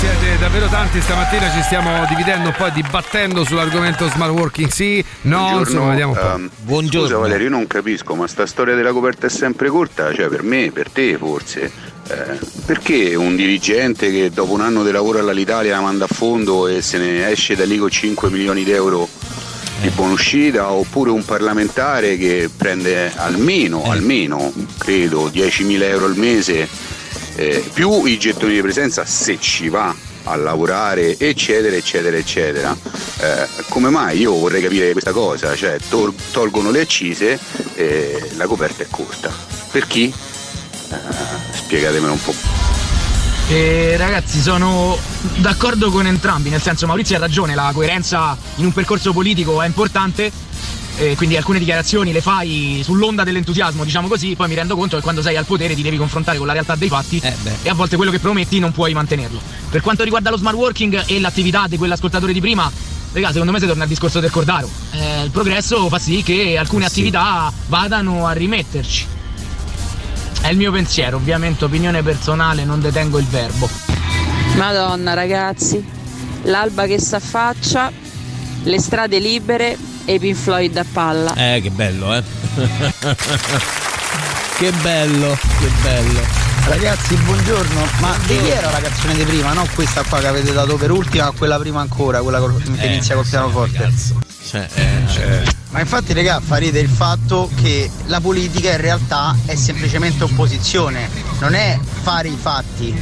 Siete davvero tanti stamattina, ci stiamo dividendo un po' e dibattendo sull'argomento smart working, sì, no, insomma, vediamo un po'. ehm, Scusa Valerio, io non capisco, ma sta storia della coperta è sempre corta, cioè per me, per te forse. eh, perché un dirigente che dopo un anno di lavoro all'Italia la manda a fondo e se ne esce da lì con 5 milioni d'euro di buonuscita oppure un parlamentare che prende almeno, almeno credo 10.000 euro al mese eh, più i gettoni di presenza se ci va a lavorare eccetera eccetera eccetera. Eh, come mai? Io vorrei capire questa cosa cioè tol- tolgono le accise e la coperta è corta. Per chi? Eh, spiegatemelo un po' Eh, ragazzi, sono d'accordo con entrambi, nel senso Maurizio ha ragione, la coerenza in un percorso politico è importante, eh, quindi alcune dichiarazioni le fai sull'onda dell'entusiasmo, diciamo così, poi mi rendo conto che quando sei al potere ti devi confrontare con la realtà dei fatti e a volte quello che prometti non puoi mantenerlo. Per quanto riguarda lo smart working e l'attività di quell'ascoltatore di prima, Raga, secondo me si torna al discorso del Cordaro. Eh, il progresso fa sì che alcune attività vadano a rimetterci. È il mio pensiero, ovviamente opinione personale, non detengo il verbo. Madonna ragazzi, l'alba che s'affaccia, le strade libere e Pink Floyd a palla. Eh, che bello, eh. che bello, che bello. Ragazzi, buongiorno. Ma di chi era la canzone di prima? No, questa qua che avete dato per ultima, ma quella prima ancora, quella che Eh, inizia col pianoforte. Cioè, eh, Ma infatti, regà, fa ridere il fatto che la politica in realtà è semplicemente opposizione, non è fare i fatti.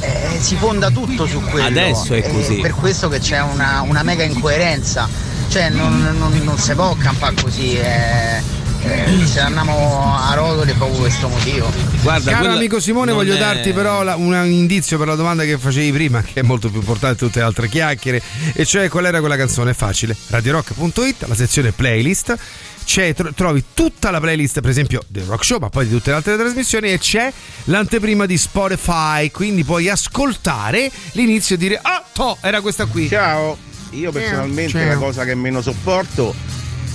Eh, si fonda tutto su quello. Adesso è così. per questo che c'è una, una mega incoerenza. Cioè, non, non- non si può campare così. eh, eh, se andiamo a rotoli è proprio questo motivo. Guarda, Caro amico Simone, voglio è- darti però la- un indizio per la domanda che facevi prima, che è molto più importante di tutte le altre chiacchiere, e cioè qual era quella canzone? È facile. RadioRock.it, la sezione playlist. C'è, tro- trovi tutta la playlist, per esempio, del rock show, ma poi di tutte le altre trasmissioni, e c'è l'anteprima di Spotify. Quindi puoi ascoltare l'inizio e dire: Ah, to, era questa qui. Ciao, io personalmente la cosa che meno sopporto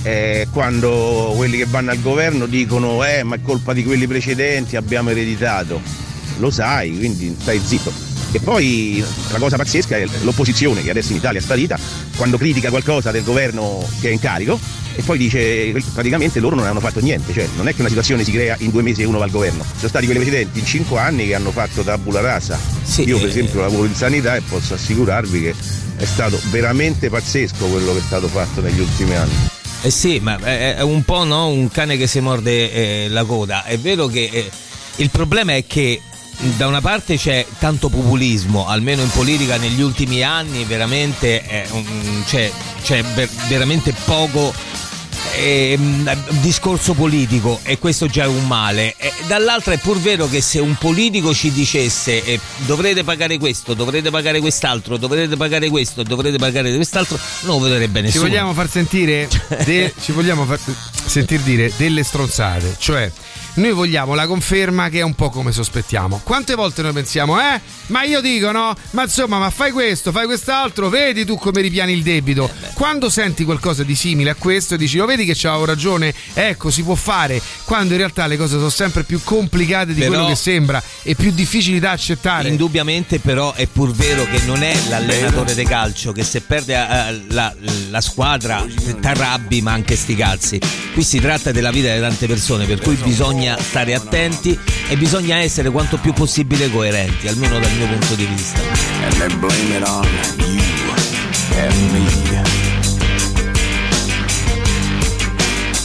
è quando quelli che vanno al governo dicono eh ma è colpa di quelli precedenti abbiamo ereditato. Lo sai, quindi stai zitto. E poi la cosa pazzesca è l'opposizione che adesso in Italia è sparita quando critica qualcosa del governo che è in carico e poi dice praticamente loro non hanno fatto niente, cioè non è che una situazione si crea in due mesi e uno va al governo. Sono stati quelli precedenti in cinque anni che hanno fatto tabula rasa. Io per eh. esempio lavoro in sanità e posso assicurarvi che è stato veramente pazzesco quello che è stato fatto negli ultimi anni. Eh sì, ma è è un po' no, un cane che si morde eh, la coda. È vero che eh, il problema è che da una parte c'è tanto populismo, almeno in politica negli ultimi anni veramente un- c'è, c'è ver- veramente poco ehm, discorso politico e questo già è un male. E dall'altra è pur vero che se un politico ci dicesse eh, dovrete pagare questo, dovrete pagare quest'altro, dovrete pagare questo, dovrete pagare quest'altro, non lo vedrebbe Ci nessuno. vogliamo far sentire, de- ci vogliamo far sentir dire delle stronzate, cioè noi vogliamo la conferma che è un po' come sospettiamo. Quante volte noi pensiamo, eh? Ma io dico no, ma insomma, ma fai questo, fai quest'altro, vedi tu come ripiani il debito. Quando senti qualcosa di simile a questo dici, lo vedi che c'avevo ragione, ecco, si può fare, quando in realtà le cose sono sempre più complicate di Però- quello che sembra e più difficili da accettare. Indubbiamente però è pur vero che non è l'allenatore di calcio che se perde eh, la, la squadra t'arrabbi ma anche sti cazzi. Qui si tratta della vita di tante persone per cui bisogna stare attenti e bisogna essere quanto più possibile coerenti, almeno dal mio punto di vista.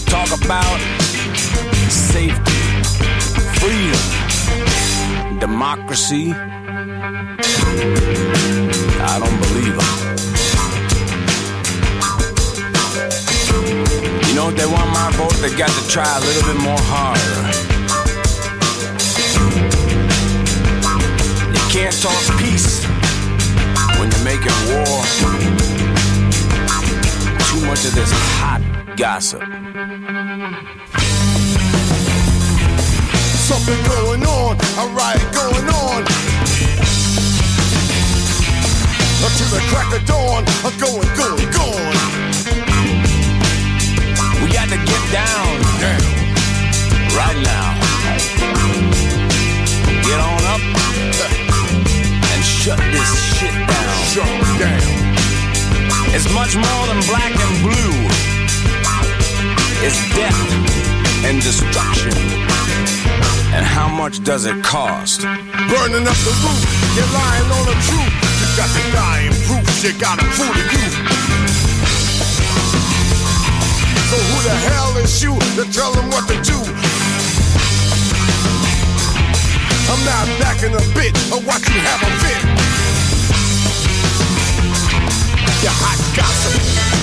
Talk about safety, freedom, democracy. I don't believe it. You know, if they want my vote, they got to try a little bit more harder. Can't talk peace when you're making war. Too much of this hot gossip. Something going on, a riot going on. Until the crack of dawn, I'm going, going, going. We got to get down. down, Right now. Get on up shut this shit down. Shut down. It's much more than black and blue. It's death and destruction. And how much does it cost? Burning up the roof, you're lying on the truth. You got the dying proof, you got a fool of you. So who the hell is you to tell them what to do? I'm not backing a bit of watch you have a fit. You hot gossip.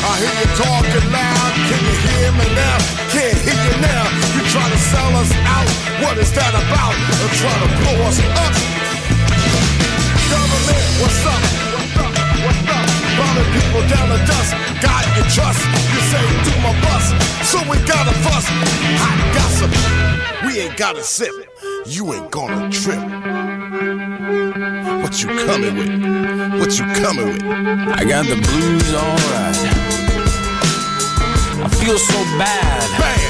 I hear you talking loud. Can you hear me now? Can't hear you now. You try to sell us out. What is that about? Or try to blow us up? Government, what's up? What's up? What's up? Burning people down to dust. God you trust. You say to my bus. So we gotta fuss. Hot gossip. We ain't gotta sip. You ain't gonna trip. What you coming with? What you coming with? I got the blues alright. I feel so bad. Bad.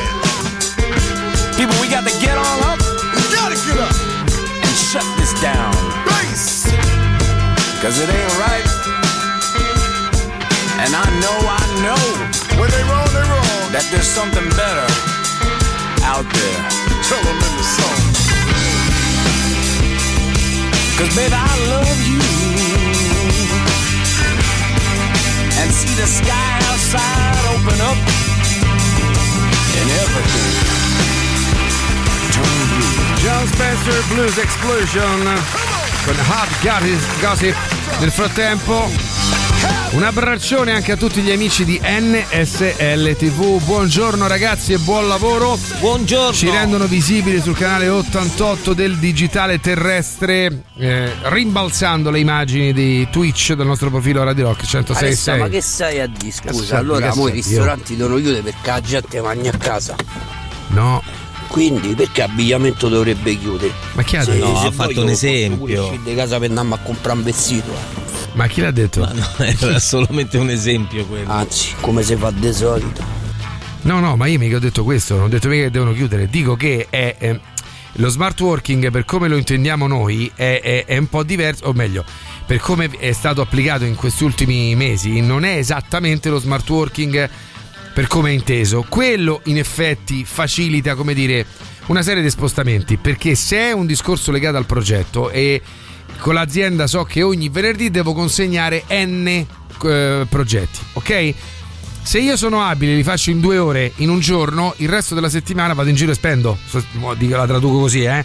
People, we got to get on up We gotta get up. and shut this down. Bass. Cause it ain't right. And I know, I know When they wrong, they wrong. that there's something better out there. Tell them in the song. Cause baby, I love you. And see the sky outside open up. And everything turn blue. John Spencer Blues Explosion con Gossip- Gossip. Nel frattempo, un abbraccione anche a tutti gli amici di NSL TV. Buongiorno ragazzi e buon lavoro. Buongiorno. Ci rendono visibili sul canale 88 del digitale terrestre, eh, rimbalzando le immagini di Twitch del nostro profilo Radio Rock Alessa, ma 106.6. che stai a di scusa? Allora, mo i io- ristoranti devono chiudere perché la gente mangia a casa. No, Quindi perché abbigliamento dovrebbe chiudere? ma chi ha Se- detto? No, ha fatto un esempio. uscire di casa per andarmi a comprare un vestito. Ma chi l'ha detto? Ma no, era solamente un esempio quello. Anzi, come si fa di solito. No, no, ma io mica ho detto questo, non ho detto mica che devono chiudere, dico che è, eh, lo smart working per come lo intendiamo noi è, è- è un po' diverso, o meglio, per come è stato applicato in questi ultimi mesi, non è esattamente lo smart working per come è inteso. Quello in effetti facilita, come dire, una serie di spostamenti, perché se è un discorso legato al progetto e con l'azienda so che ogni venerdì devo consegnare N eh, progetti, ok? Se io sono abile, li faccio in due ore in un giorno, il resto della settimana vado in giro e spendo. So- La traduco così, eh.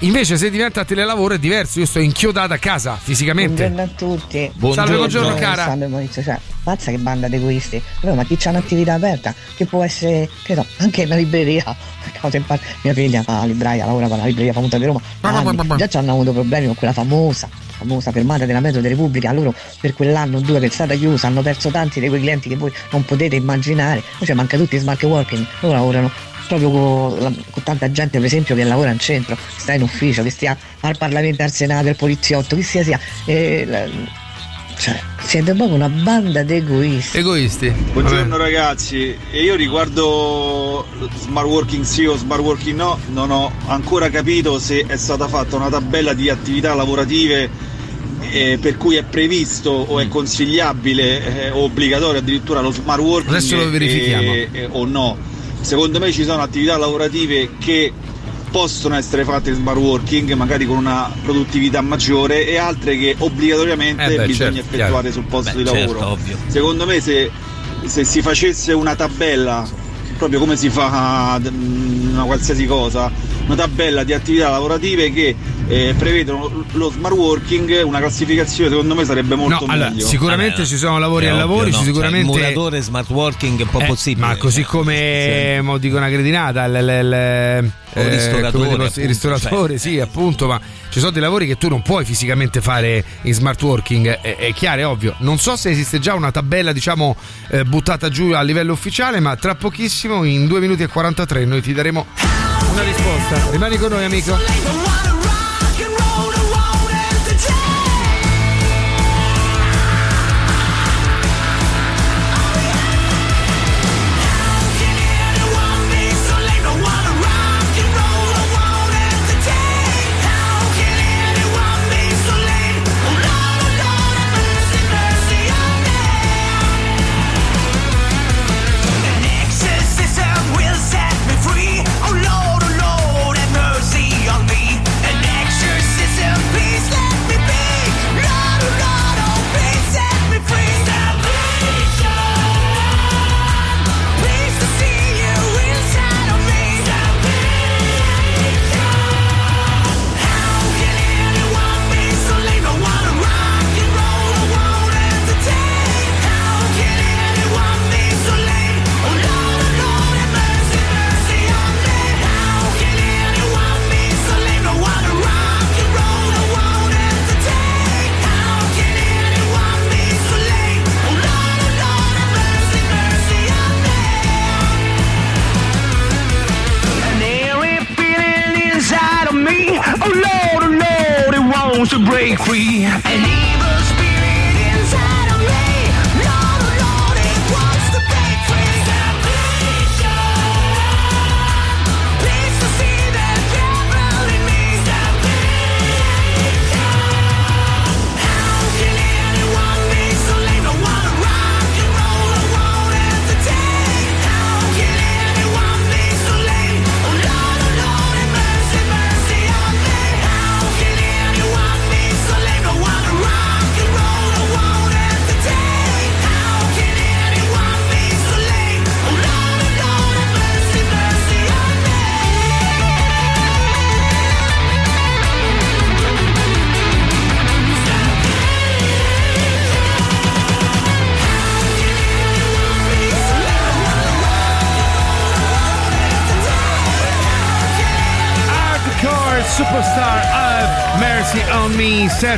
Invece, se diventa telelavoro è diverso. Io sto inchiodato a casa fisicamente. Buongiorno a tutti. Salve, buongiorno, cara. Salve Maurizio, cioè, mazza che banda di egoisti. Allora, ma chi c'ha un'attività aperta? Che può essere, che so, anche una libreria. Mia figlia fa la libraia, lavora per la libreria famosa di Roma. anni. Già ci hanno avuto problemi con quella famosa, famosa fermata della Metro della Repubblica. Loro per quell'anno o due che è stata chiusa hanno perso tanti di quei clienti che voi non potete immaginare. Poi ci manca tutti i smart working. Loro lavorano proprio con, la- con tanta gente per esempio che lavora in centro, che sta in ufficio, che stia al Parlamento, al Senato, al poliziotto, che sia sia. eh, la- cioè, siete proprio una banda di egoisti. Egoisti. Buongiorno ragazzi, e io riguardo smart working sì o smart working no, non ho ancora capito se è stata fatta una tabella di attività lavorative eh, per cui è previsto o è consigliabile eh, o obbligatorio addirittura lo smart working Adesso lo eh, verifichiamo. eh, o no. Secondo me ci sono attività lavorative che possono essere fatte in smart working, magari con una produttività maggiore, e altre che obbligatoriamente Eh beh, bisogna certo, effettuare chiaro. sul posto Beh, di lavoro. certo. Secondo me se, se si facesse una tabella, proprio come si fa mm, una qualsiasi cosa, una tabella di attività lavorative che eh, prevedono lo smart working, una classificazione secondo me sarebbe molto No, allora, meglio. sicuramente ci sono lavori e lavori, no? ci sicuramente... Cioè, il muratore, smart working è un po' Eh, possibile. Ma così come mo dico una cretinata, l- l- l- eh, ristoratore, appunto, il ristoratore, cioè, sì, appunto, ma ci sono dei lavori che tu non puoi fisicamente fare in smart working, è, è chiaro, è ovvio. Non so se esiste già una tabella, diciamo, eh, buttata giù a livello ufficiale, ma tra pochissimo, in 2 minuti e 43, noi ti daremo una risposta. Rimani con noi, amico.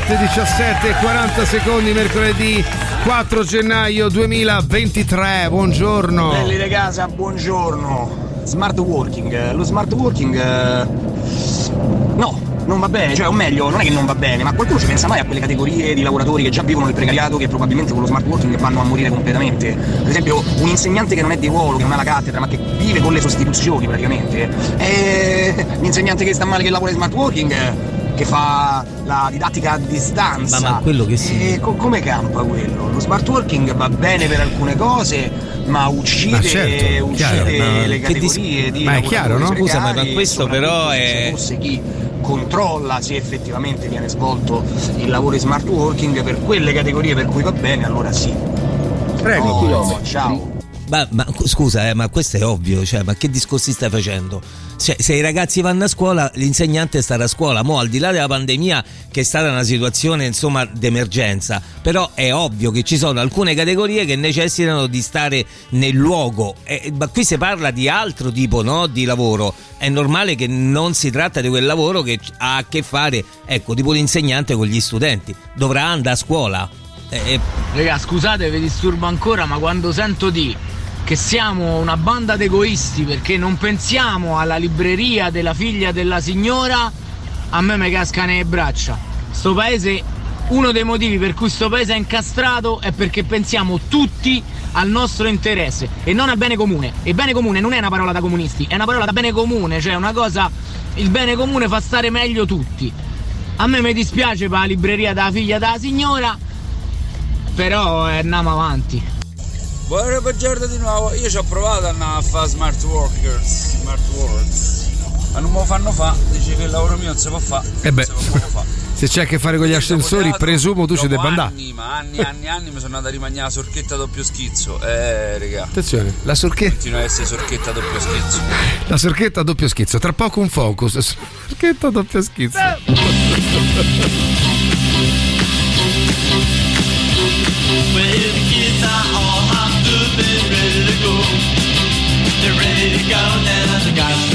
7 17 40 secondi mercoledì 4 gennaio 2023 buongiorno Belli di casa, buongiorno. Smart working. Lo smart working. eh, No, non va bene, cioè o meglio, non è che non va bene, ma qualcuno ci pensa mai a quelle categorie di lavoratori che già vivono il precariato che probabilmente con lo smart working vanno a morire completamente. Per esempio, un insegnante che non è di ruolo, che non ha la cattedra, ma che vive con le sostituzioni praticamente. E l'insegnante che sta male che lavora in smart working. Che fa la didattica a distanza. Ma- ma quello che sì. E co- come campa quello? Lo smart working va bene per alcune cose, ma uccide, Ma certo, uccide chiaro, ma le dis- categorie di ma è chiaro, no? Scusa, ma- questo però è- se fosse chi controlla se effettivamente viene svolto il lavoro in smart working per quelle categorie per cui va bene, allora sì. Prego, No, ciao. Ma, ma scusa, eh, ma questo è ovvio, cioè, ma che discorsi stai facendo? Cioè, se i ragazzi vanno a scuola, l'insegnante starà a scuola. Mo, al di là della pandemia, che è stata una situazione insomma d'emergenza, però è ovvio che ci sono alcune categorie che necessitano di stare nel luogo. Eh, ma qui si parla di altro tipo no, di lavoro. È normale che non si tratta di quel lavoro che ha a che fare, ecco, tipo l'insegnante con gli studenti. Dovrà andare a scuola. Eh, eh, Raga, scusate, vi disturbo ancora, ma quando sento di che siamo una banda di egoisti perché non pensiamo alla libreria della figlia della signora, a me mi cascano le braccia. Sto paese, uno dei motivi per cui sto paese è incastrato è perché pensiamo tutti al nostro interesse e non al bene comune. E bene comune non è una parola da comunisti, è una parola da bene comune, cioè una cosa, il bene comune fa stare meglio tutti. A me mi dispiace per la libreria della figlia della signora, però eh, andiamo avanti. Buongiorno buongiorno di nuovo, io ci ho provato ad andare a fare smart workers, smart works, ma non me lo fanno fa, dice che il lavoro mio non si può fare. E Eh beh, se c'è a che fare con gli ascensori, presumo tu ci debba andare. Anni, ma anni, anni, anni mi sono andato a rimanere la sorchetta doppio schizzo. Eh, raga. Attenzione, la sorchetta, Continua a essere sorchetta doppio schizzo. la sorchetta a doppio schizzo, tra poco un focus. Sorchetta a doppio schizzo. with a all they're ready to go. They're ready to go now, The got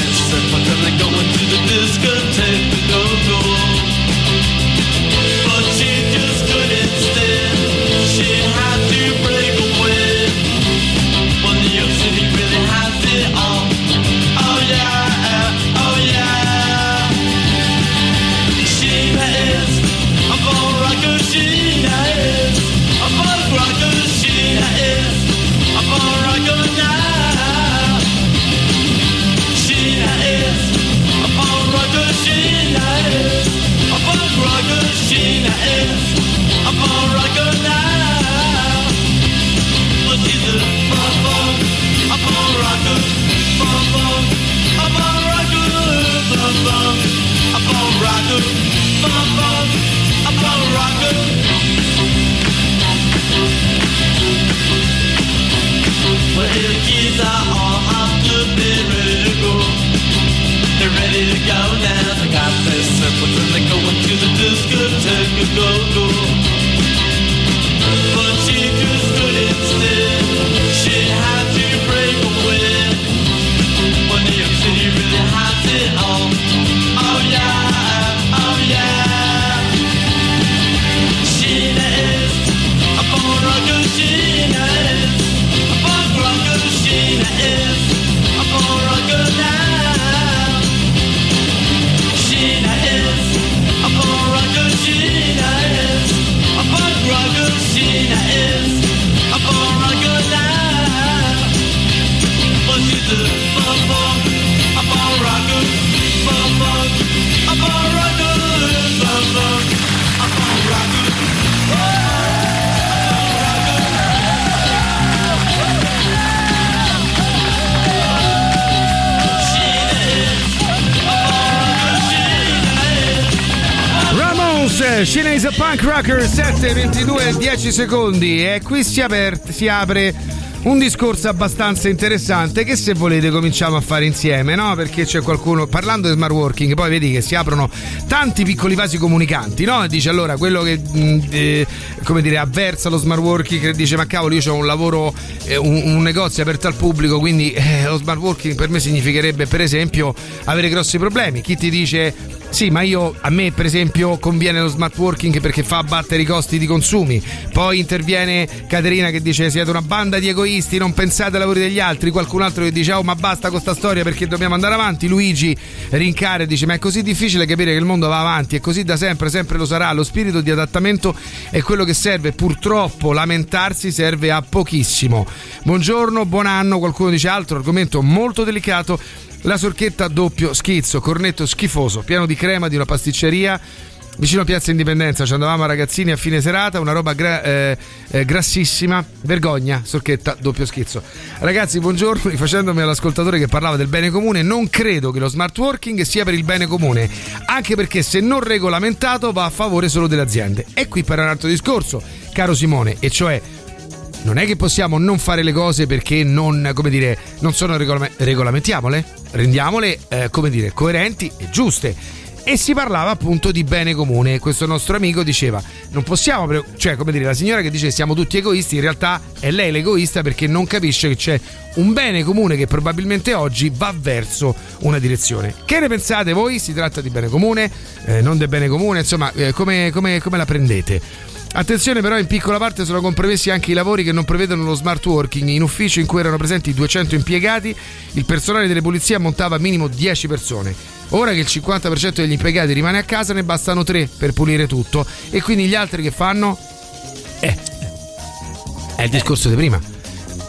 rocker 7, 22, 10 secondi e qui si, aper- si apre un discorso abbastanza interessante che se volete cominciamo a fare insieme, no? Perché c'è qualcuno, parlando di smart working, poi vedi che si aprono tanti piccoli vasi comunicanti, no? E dice allora quello che, eh, come dire, avversa lo smart working, che dice ma cavolo io ho un lavoro, eh, un, un negozio aperto al pubblico, quindi eh, lo smart working per me significherebbe per esempio avere grossi problemi. Chi ti dice sì, ma io a me per esempio conviene lo smart working perché fa abbattere i costi di consumi. Poi interviene Caterina che dice siete una banda di egoisti, non pensate ai lavori degli altri. Qualcun altro che dice oh ma basta con sta storia perché dobbiamo andare avanti. Luigi rincara e dice ma è così difficile capire che il mondo va avanti, è così da sempre, sempre lo sarà. Lo spirito di adattamento è quello che serve. Purtroppo lamentarsi serve a pochissimo. Buongiorno, buon anno. Qualcuno dice altro argomento molto delicato. La sorchetta doppio schizzo, cornetto schifoso, pieno di crema di una pasticceria vicino a Piazza Indipendenza. Ci andavamo ragazzini a fine serata, una roba gra- eh, eh, grassissima. Vergogna, sorchetta doppio schizzo. Ragazzi, buongiorno. Rifacendomi all'ascoltatore che parlava del bene comune, non credo che lo smart working sia per il bene comune, anche perché se non regolamentato va a favore solo delle aziende. E qui per un altro discorso, caro Simone, e cioè non è che possiamo non fare le cose perché non, come dire, non sono regolame- regolamentiamole, rendiamole, eh, come dire, coerenti e giuste. E si parlava appunto di bene comune. Questo nostro amico diceva: Non possiamo, cioè, come dire, la signora che dice siamo tutti egoisti, in realtà è lei l'egoista perché non capisce che c'è un bene comune che probabilmente oggi va verso una direzione. Che ne pensate voi? Si tratta di bene comune, eh, non del bene comune, insomma, eh, come, come- come la prendete? Attenzione però in piccola parte sono compromessi anche i lavori che non prevedono lo smart working. In ufficio in cui erano presenti 200 impiegati, il personale delle pulizie ammontava minimo 10 persone. Ora che il 50% degli impiegati rimane a casa ne bastano 3 per pulire tutto e quindi gli altri che fanno? Eh, è il discorso di prima.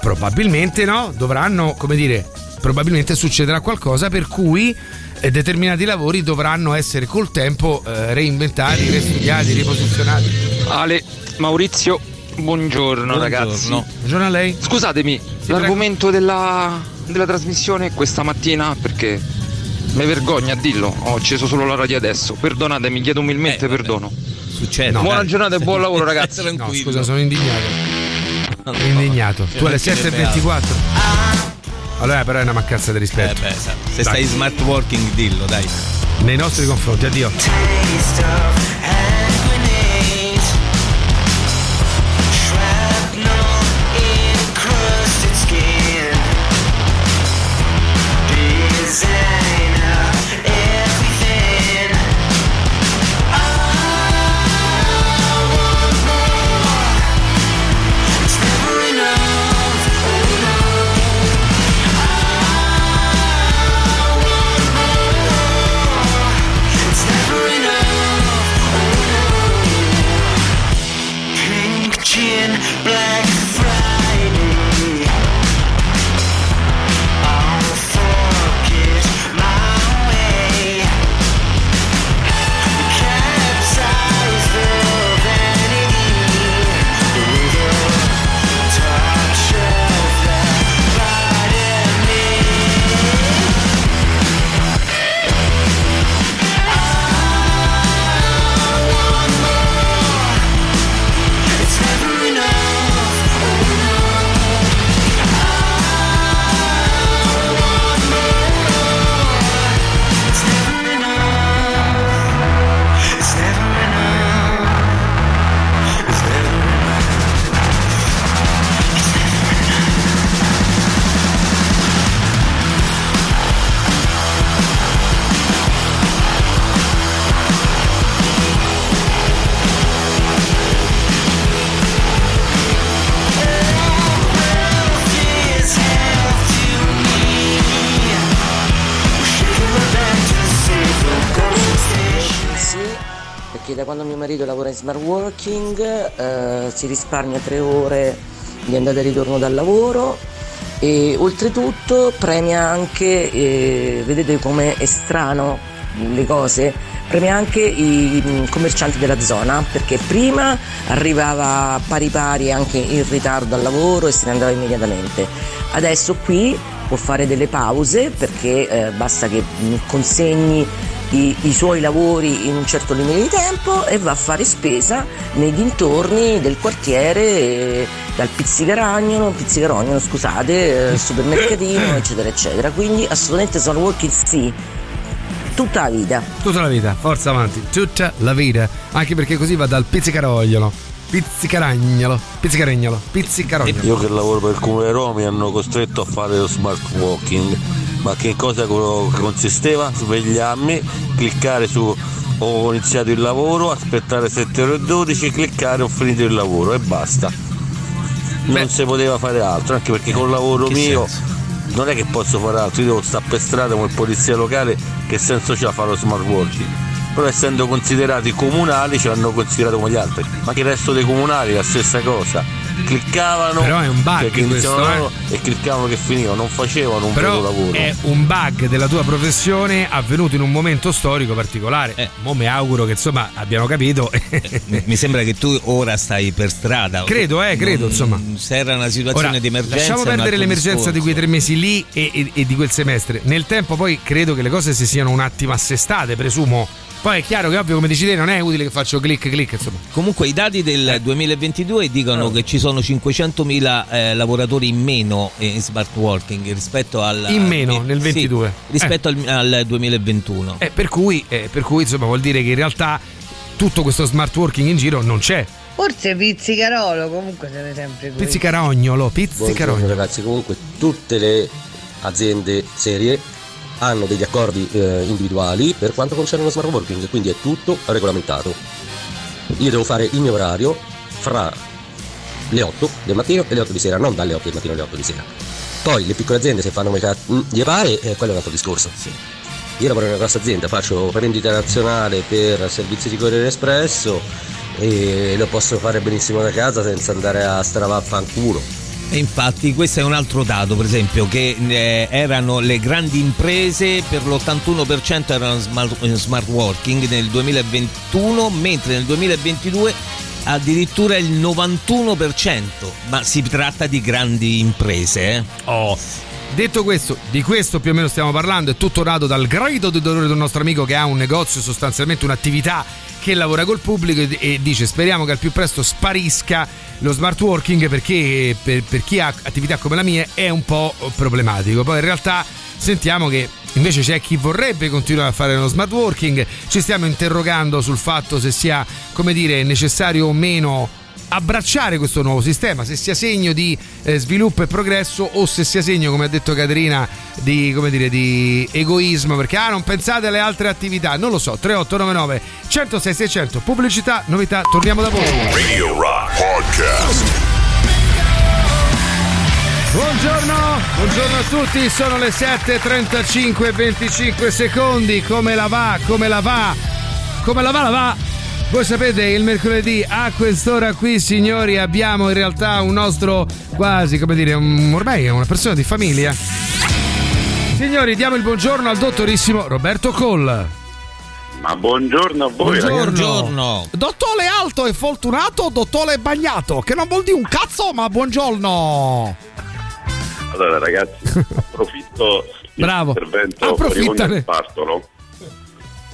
Probabilmente no, dovranno, come dire, probabilmente succederà qualcosa per cui eh, determinati lavori dovranno essere col tempo eh, reinventati, ristudiati, riposizionati. Ale, Maurizio, buongiorno, ragazzi. Buongiorno a lei. Scusatemi, l'argomento della, della trasmissione questa mattina perché mi vergogna a dirlo, ho acceso solo la radio adesso. Perdonatemi, chiedo umilmente perdono. Succede. Buona dai. giornata e buon lavoro, ragazzi. No, scusa, sono indignato. Sono indignato. Tu alle 7.24? Allora però è una mancanza di rispetto. Eh beh, sa- se Dai. stai smart working dillo, dai. Nei nostri confronti, addio. Smart working eh, si risparmia tre ore di andata e ritorno dal lavoro e oltretutto premia anche, eh, vedete come è strano le cose, premia anche i mm, commercianti della zona perché prima arrivava pari pari anche in ritardo al lavoro e se ne andava immediatamente. Adesso qui può fare delle pause perché eh, basta che consegni i, i suoi lavori in un certo limite di tempo e va a fare spesa nei dintorni del quartiere, dal pizzicaragnolo, pizzicaragnolo scusate, eh, supermercatino, eccetera, eccetera. Quindi assolutamente smart working sì, tutta la vita. Tutta la vita, forza avanti, tutta la vita. Anche perché così va dal pizzicarogliolo, pizzicaragnolo, pizzicaragnolo, pizzicarogliolo. Io che lavoro per il comune di Roma mi hanno costretto a fare lo smart walking. Ma che cosa co- consisteva? Svegliarmi, cliccare su ho iniziato il lavoro, aspettare 7 ore e 12, cliccare ho finito il lavoro e basta. Non si poteva fare altro, anche perché col lavoro Che mio senso? non è che posso fare altro, io devo stare per strada come polizia locale, che senso c'ha fare lo smart working? Però essendo considerati comunali ci hanno considerato come gli altri. Ma che il resto dei comunali la stessa cosa. Cliccavano Però è un bug cioè che questo, eh. e cliccavano che finivano, non facevano un vero Però lavoro. è un bug della tua professione avvenuto in un momento storico particolare. Eh. Mo mi auguro che insomma abbiano capito. Mi sembra che tu ora stai per strada. Credo, eh, credo, Non- insomma. Se era una situazione Ora, di emergenza. lasciamo perdere l'emergenza di discorso. quei tre mesi lì e, e- e di quel semestre. Nel tempo poi credo che le cose si siano un attimo assestate, presumo. Poi è chiaro che ovvio come dici te non è utile che faccio clic clic insomma. Comunque i dati del 2022 dicono che ci sono 500.000 eh, lavoratori in meno in smart working rispetto al In meno, eh, nel sì, 22. rispetto al, al 2021. Eh, per, cui, eh, per cui insomma vuol dire che in realtà tutto questo smart working in giro non c'è. Forse pizzicarolo, comunque siete sempre qui. Pizzicarognolo, Buongiorno pizzicarognolo. ragazzi, comunque tutte le aziende serie hanno degli accordi eh, individuali per quanto concerne lo smart working, quindi è tutto regolamentato. Io devo fare il mio orario fra le 8 del mattino e le 8 di sera, non dalle 8 del mattino alle 8 di sera. Poi le piccole aziende se fanno come cazzo gli pare, eh, quello è un altro discorso. Io lavoro in una grossa azienda, faccio vendita nazionale per servizi di Corriere Espresso e lo posso fare benissimo da casa senza andare a stravaffanculo. Infatti questo è un altro dato, per esempio, che eh, erano le grandi imprese per l'81% erano smart, eh, smart working nel 2021, mentre nel 2022 addirittura il 91%, ma si tratta di grandi imprese. Eh? Oh. Detto questo, di questo più o meno stiamo parlando, è tutto dato dal grido di dolore del nostro amico che ha un negozio, sostanzialmente un'attività che lavora col pubblico e, e dice speriamo che al più presto sparisca lo smart working perché per, per chi ha attività come la mia è un po' problematico. Poi in realtà sentiamo che invece c'è chi vorrebbe continuare a fare lo smart working, ci stiamo interrogando sul fatto se sia, come dire, necessario o meno abbracciare questo nuovo sistema, se sia segno di eh, sviluppo e progresso o se sia segno, come ha detto Caterina, di, come dire, di egoismo, perché ah, non pensate alle altre attività, non lo so, 3899 106 600, pubblicità, novità, torniamo da poco. Radio Rock Podcast. Buongiorno, buongiorno a tutti, sono le 7.35 e 25 secondi, come la va, come la va, come la va, la va. Voi sapete, il mercoledì a quest'ora qui, signori, abbiamo in realtà un nostro quasi, come dire, un- ormai è una persona di famiglia. Signori, diamo il buongiorno al dottorissimo Roberto Coll. Ma buongiorno a voi ragazzi. Dottore alto e fortunato dottore bagnato? Che non vuol dire un cazzo, ma buongiorno. Allora ragazzi, approfitto Bravo. dell'intervento Approfittane. del Bartolo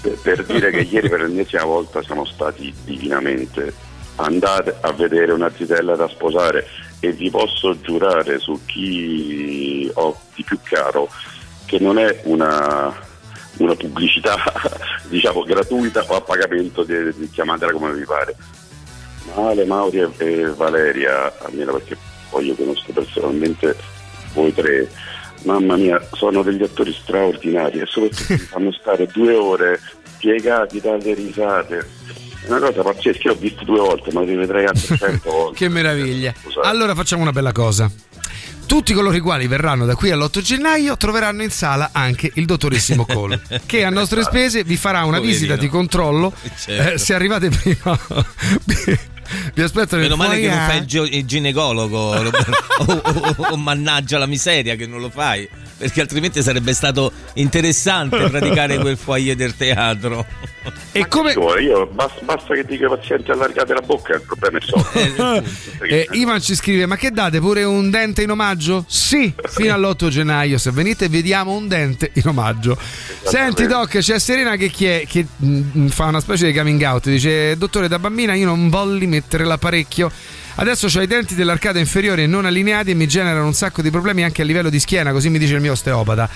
per, per dire che ieri per l'ennesima volta siamo stati divinamente. Andate a vedere una zitella da sposare e vi posso giurare su chi ho di più caro che non è una, una pubblicità diciamo gratuita o a pagamento di, di chiamatela come vi pare. Male, Mauri e, e Valeria, almeno perché poi io conosco personalmente voi tre, mamma mia, sono degli attori straordinari e soprattutto mi fanno stare due ore piegati dalle risate. È una cosa pazzesca, io ho visto due volte, ma li rivedrei altre cento volte. Che meraviglia. Allora facciamo una bella cosa. Tutti coloro i quali verranno da qui all'8 gennaio troveranno in sala anche il dottorissimo Cole, che a nostre spese vi farà una Poverino. visita di controllo. Certo. Eh, se arrivate prima, vi aspetto Meno male che non foyer. fai il, ginecologo, Roberto. o, o- o mannaggia la miseria che non lo fai. Perché altrimenti sarebbe stato interessante praticare quel foyer del teatro. E come... Io basta, basta che dica ai pazienti allargate la bocca, il problema è risolto. Eh, Ivan ci scrive: Ma che date pure un dente in omaggio? Sì, fino all'8 gennaio. Se venite, vediamo un dente in omaggio. Senti, Doc, c'è Serena che, chie- che mm, fa una specie di coming out. Dice: Dottore, da bambina io non volli mettere l'apparecchio. Adesso ho i denti dell'arcata inferiore non allineati e mi generano un sacco di problemi anche a livello di schiena, così mi dice il mio osteopata.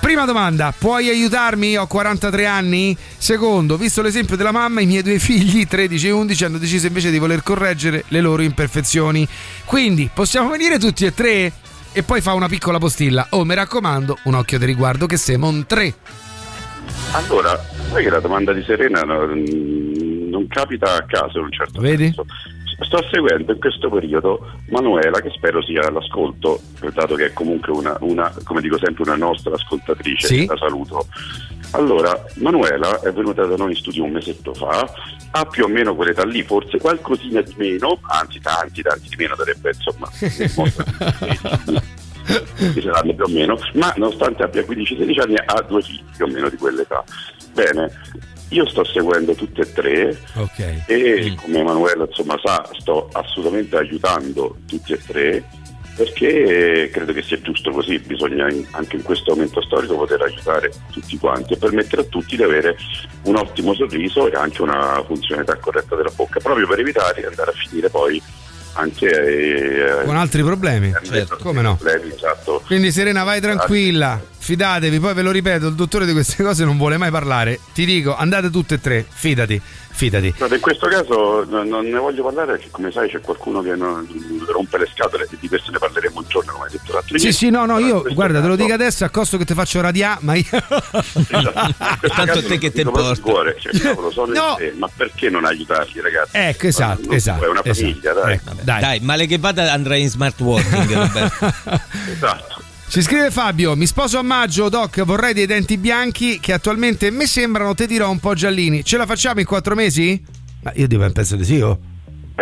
Prima domanda, puoi aiutarmi? Ho 43 anni? Secondo, visto l'esempio della mamma, i miei due figli, 13 e 11, hanno deciso invece di voler correggere le loro imperfezioni. Quindi, possiamo venire tutti e tre? E poi fa una piccola postilla. Oh, mi raccomando, un occhio di riguardo che siamo un 3. Allora, sai che la domanda di Serena non, capita a caso in un certo Vedi? senso. Sto seguendo in questo periodo Manuela, che spero sia all'ascolto, dato che è comunque una, una, come dico sempre, una nostra ascoltatrice, Sì. la saluto. Allora, Manuela è venuta da noi in studio un mesetto fa, ha più o meno quell'età lì, forse qualcosina di meno, anzi tanti, tanti di meno darebbe, insomma, ci saranno più o meno, ma nonostante abbia 15-16 anni ha due figli più o meno di quell'età. Bene, io sto seguendo tutte e tre Ok. e come Emanuele insomma sa sto assolutamente aiutando tutti e tre perché credo che sia giusto così, bisogna in- anche in questo momento storico poter aiutare tutti quanti e permettere a tutti di avere un ottimo sorriso e anche una funzionalità corretta della bocca, proprio per evitare di andare a finire poi anche eh, Con altri problemi? Certo. Come no? problemi, esatto. Quindi Serena vai tranquilla, fidatevi, poi ve lo ripeto, il dottore di queste cose non vuole mai parlare. Ti dico, andate tutte e tre, fidati, fidati. Guarda, in questo caso non, non ne voglio parlare perché come sai c'è qualcuno che non, rompe le scatole e di questo ne parleremo un giorno come hai detto l'altro Sì, sì, no, no, io guarda, te lo dico adesso, a costo che ti faccio radià, ma io Tanto te che te porta. Cuore, cioè, cavolo, sono No. in te, ma perché non aiutarli ragazzi? Ecco, esatto, Non- esatto, È una esatto. famiglia, dai. Dai. male che vada andrà in smart working. Roberto. Esatto. Ci scrive Fabio, mi sposo a maggio, Doc, vorrei dei denti bianchi che attualmente mi sembrano, te dirò, un po' giallini. Ce la facciamo in quattro mesi? Ma io dico, penso di sì, oh.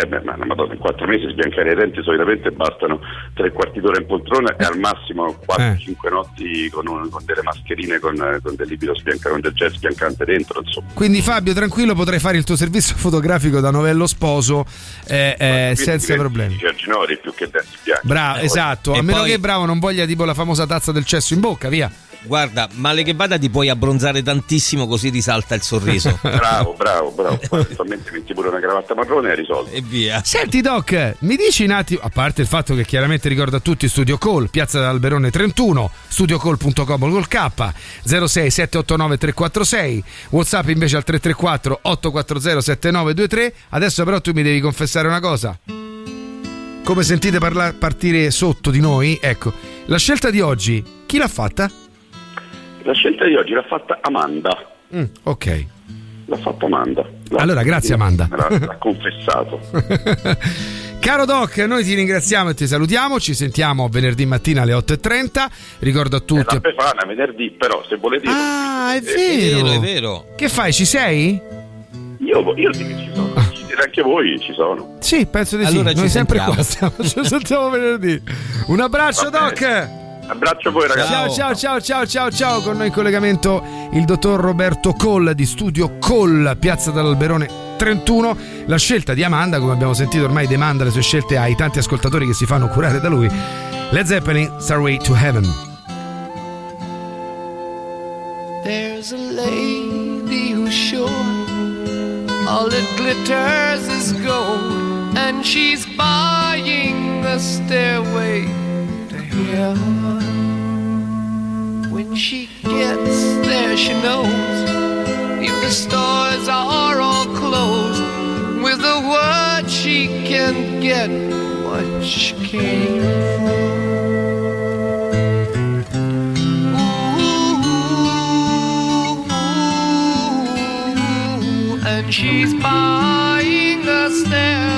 Eh beh, ma madonna, in quattro mesi sbiancare i denti solitamente bastano tre quarti d'ora in poltrona e al massimo 4-5 notti con, un- con delle mascherine con, con del liquido sbiancante, con del gel sbiancante dentro, insomma. Quindi Fabio, tranquillo, potrai fare il tuo servizio fotografico da novello sposo eh, eh, senza problemi. Cerginori più che denti bianchi. Bravo, esatto, a E meno poi- che bravo non voglia tipo la famosa tazza del cesso in bocca, via. Guarda, male che vada ti puoi abbronzare tantissimo così risalta il sorriso. Bravo, bravo, bravo. Poi eventualmente metti pure una cravatta marrone e risolto. E via. Senti Doc, mi dici un attimo, a parte il fatto che chiaramente ricordo a tutti Studio Call, Piazza d'Alberone 31, studiocall.com col K, 06 789 346, Whatsapp invece al 334 840 7923. Adesso però tu mi devi confessare una cosa. Come sentite parla- partire sotto di noi, ecco, la scelta di oggi, chi l'ha fatta? La scelta di oggi l'ha fatta Amanda. Mm, ok. L'ha fatta Amanda. L'ha- Allora, grazie Amanda. L'ha, l'ha confessato. Caro Doc, noi ti ringraziamo e ti salutiamo. Ci sentiamo venerdì mattina alle 8.30. Ricordo a tutti. La Befana venerdì, però se volete... Ah, è vero. è vero. Che fai? Ci sei? Io, io dico che ci sono. Ci siete anche voi, ci sono. Sì, penso di Allora sì. ci Noi sempre qua stiamo. Ci sentiamo venerdì. Un abbraccio, Va Doc. Abbraccio a voi, ragazzi. Ciao, ciao, ciao, ciao, ciao, ciao. Con noi in collegamento il dottor Roberto Coll di Studio Coll, Piazza dell'Alberone 31. La scelta di Amanda, come abbiamo sentito, ormai demanda le sue scelte ai tanti ascoltatori che si fanno curare da lui. Led Zeppelin, Starway to Heaven. There's a lady who's sure all that glitters is gold, and she's buying a stairway to. When she gets there, she knows if the stores are all closed, with a word she can get what she came for. and she's buying a stairway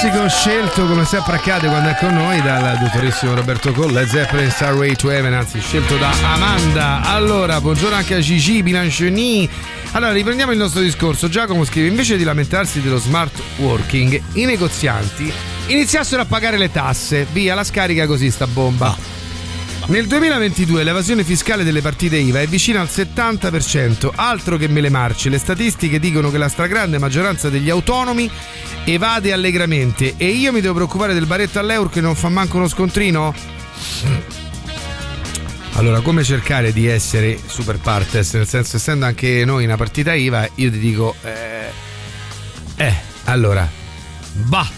Classico scelto come sempre accade quando è con noi dal dottorissimo Roberto Coll, Led Zeppelin Starway to Heaven, anzi scelto da Amanda. Allora, buongiorno anche a Gigi Bilancioni. Allora, riprendiamo il nostro discorso. Giacomo scrive: invece di lamentarsi dello smart working, i negozianti iniziassero a pagare le tasse. Via la scarica così sta bomba. Nel 2022 l'evasione fiscale delle partite IVA è vicina al 70%, altro che mele marce. Le statistiche dicono che la stragrande maggioranza degli autonomi evade allegramente e io mi devo preoccupare del baretto all'euro che non fa manco uno scontrino? Allora, come cercare di essere super partes? Nel senso, essendo anche noi una partita IVA, io ti dico, eh, eh allora, bah,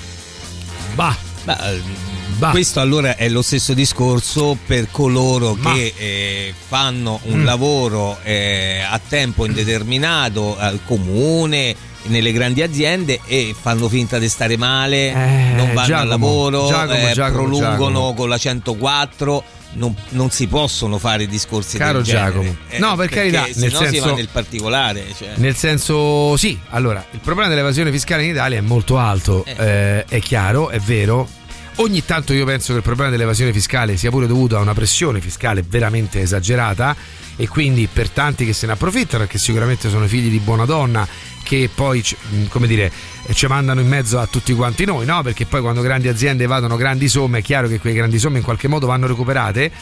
bah, Bah, Questo allora è lo stesso discorso per coloro che eh, fanno un Mm. lavoro eh, a tempo indeterminato al comune, nelle grandi aziende e fanno finta di stare male, Eh, non vanno Giacomo, al lavoro, Giacomo, eh, Giacomo, prolungono Giacomo. con la 104. Non, non si possono fare discorsi Caro. Giacomo. Eh, No, per carità, se nel no si senso- va nel particolare. Cioè. Nel senso, sì, allora, il problema dell'evasione fiscale in Italia è molto alto, eh, è chiaro, è vero. Ogni tanto io penso che il problema dell'evasione fiscale sia pure dovuto a una pressione fiscale veramente esagerata e quindi per tanti che se ne approfittano, che sicuramente sono figli di buona donna, che poi, mh, come dire, eh, ci mandano in mezzo a tutti quanti noi, no? Perché poi quando grandi aziende evadono grandi somme è chiaro che quelle grandi somme in qualche modo vanno recuperate.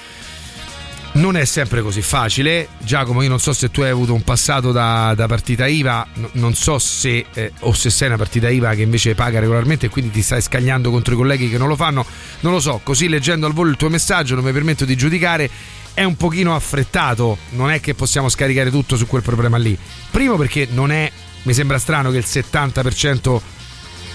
Non è sempre così facile. Giacomo, io non so se tu hai avuto un passato da, da partita IVA, n- non so se eh, o se sei una partita IVA che invece paga regolarmente e quindi ti stai scagliando contro i colleghi che non lo fanno. Non lo so, così leggendo al volo il tuo messaggio non mi permetto di giudicare. È un pochino affrettato, non è che possiamo scaricare tutto su quel problema lì. Primo perché non è, mi sembra strano che il 70%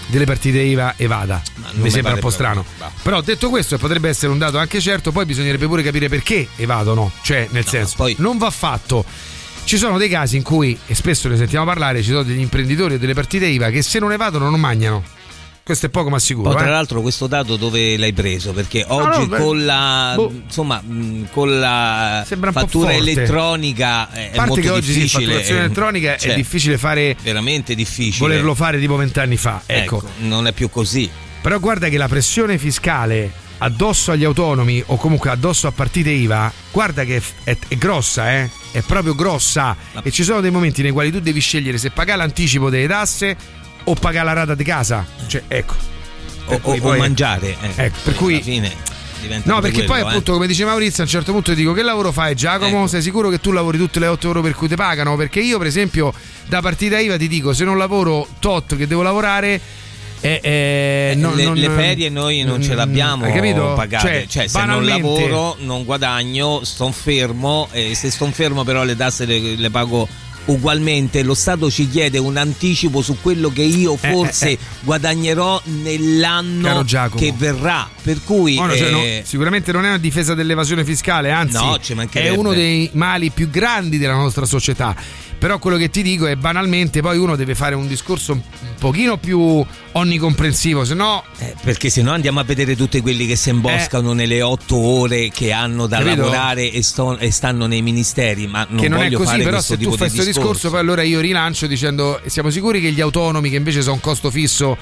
delle partite IVA evada. Mi sembra un po' strano. Però detto questo, e potrebbe essere un dato anche certo, poi bisognerebbe pure capire perché evadono. Cioè, nel senso, non va fatto. Ci sono dei casi in cui, e spesso ne sentiamo parlare, ci sono degli imprenditori o delle partite IVA che se non evadono non mangiano. Questo è poco ma sicuro. Poi, tra eh. l'altro, questo dato dove l'hai preso? Perché oggi no, beh, con la boh. insomma, mh, con la fattura elettronica eh, A è parte molto che oggi sì, difficile. fatturazione eh, elettronica cioè, è difficile fare. Veramente difficile. Volerlo fare tipo vent'anni fa. Ecco. Ecco, non è più così. Però guarda che la pressione fiscale addosso agli autonomi o comunque addosso a partite IVA, guarda che è, è grossa, eh? È proprio grossa. E ci sono dei momenti nei quali tu devi scegliere se pagare l'anticipo delle tasse o pagare la rata di casa. Cioè, ecco. O, o- o poi- mangiare. eh. Ecco, per cui- alla fine diventa No, perché poi quello, eh. appunto, come dice Maurizio, a un certo punto ti dico che lavoro fai Giacomo? Ecco. Sei sicuro che tu lavori tutte le 8 ore per cui ti pagano? Perché io, per esempio, da partita IVA ti dico, se non lavoro tot che devo lavorare... eh, eh, non- le, non- le ferie noi non ce mm, l'abbiamo pagate. Cioè, Cioè, se non lavoro, non guadagno, sto fermo. E se sto fermo, però le tasse le, le pago ugualmente. Lo Stato ci chiede un anticipo su quello che io Eh, forse eh, eh. guadagnerò nell'anno che verrà. Per cui. No, no, cioè, eh, no, sicuramente non è una difesa dell'evasione fiscale, anzi è uno dei mali più grandi della nostra società. Però quello che ti dico è banalmente poi uno deve fare un discorso un pochino più onnicomprensivo, se no Perché se no andiamo a vedere tutti quelli che si imboscano nelle otto ore che hanno da Eh. Capito? lavorare e, sto- e stanno nei ministeri. Ma non che non è così, fare però questo se tu fai di questo discorso, discorso. poi allora io rilancio dicendo siamo sicuri che gli autonomi che invece sono un costo fisso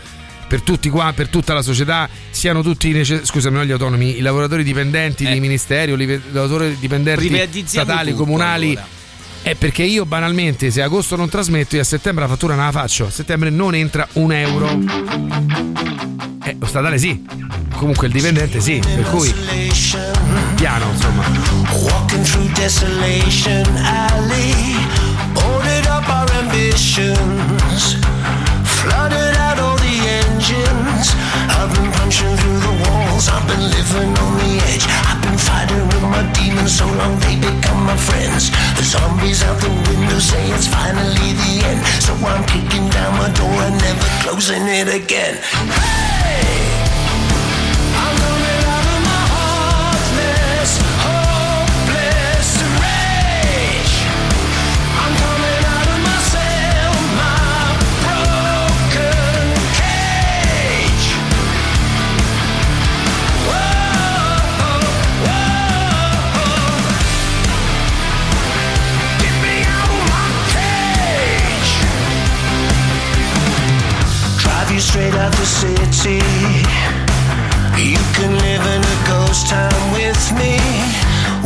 per tutti qua, per tutta la società, siano tutti scusami, non gli autonomi, i lavoratori dipendenti dei ministeri o i lavoratori dipendenti statali, tutto, comunali. allora. È perché io banalmente se agosto non trasmetto io a settembre la fattura non la faccio. A settembre non entra un euro. Eh, lo statale sì. Comunque il dipendente sì. Per cui piano, insomma. Walking through Desolation Alley, ordered up our ambitions, I've been living on the edge. I've been fighting with my demons so long they become my friends. The zombies out the window say it's finally the end, so I'm kicking down my door and never closing it again. I'm you straight out the city. You can live in a ghost town with me.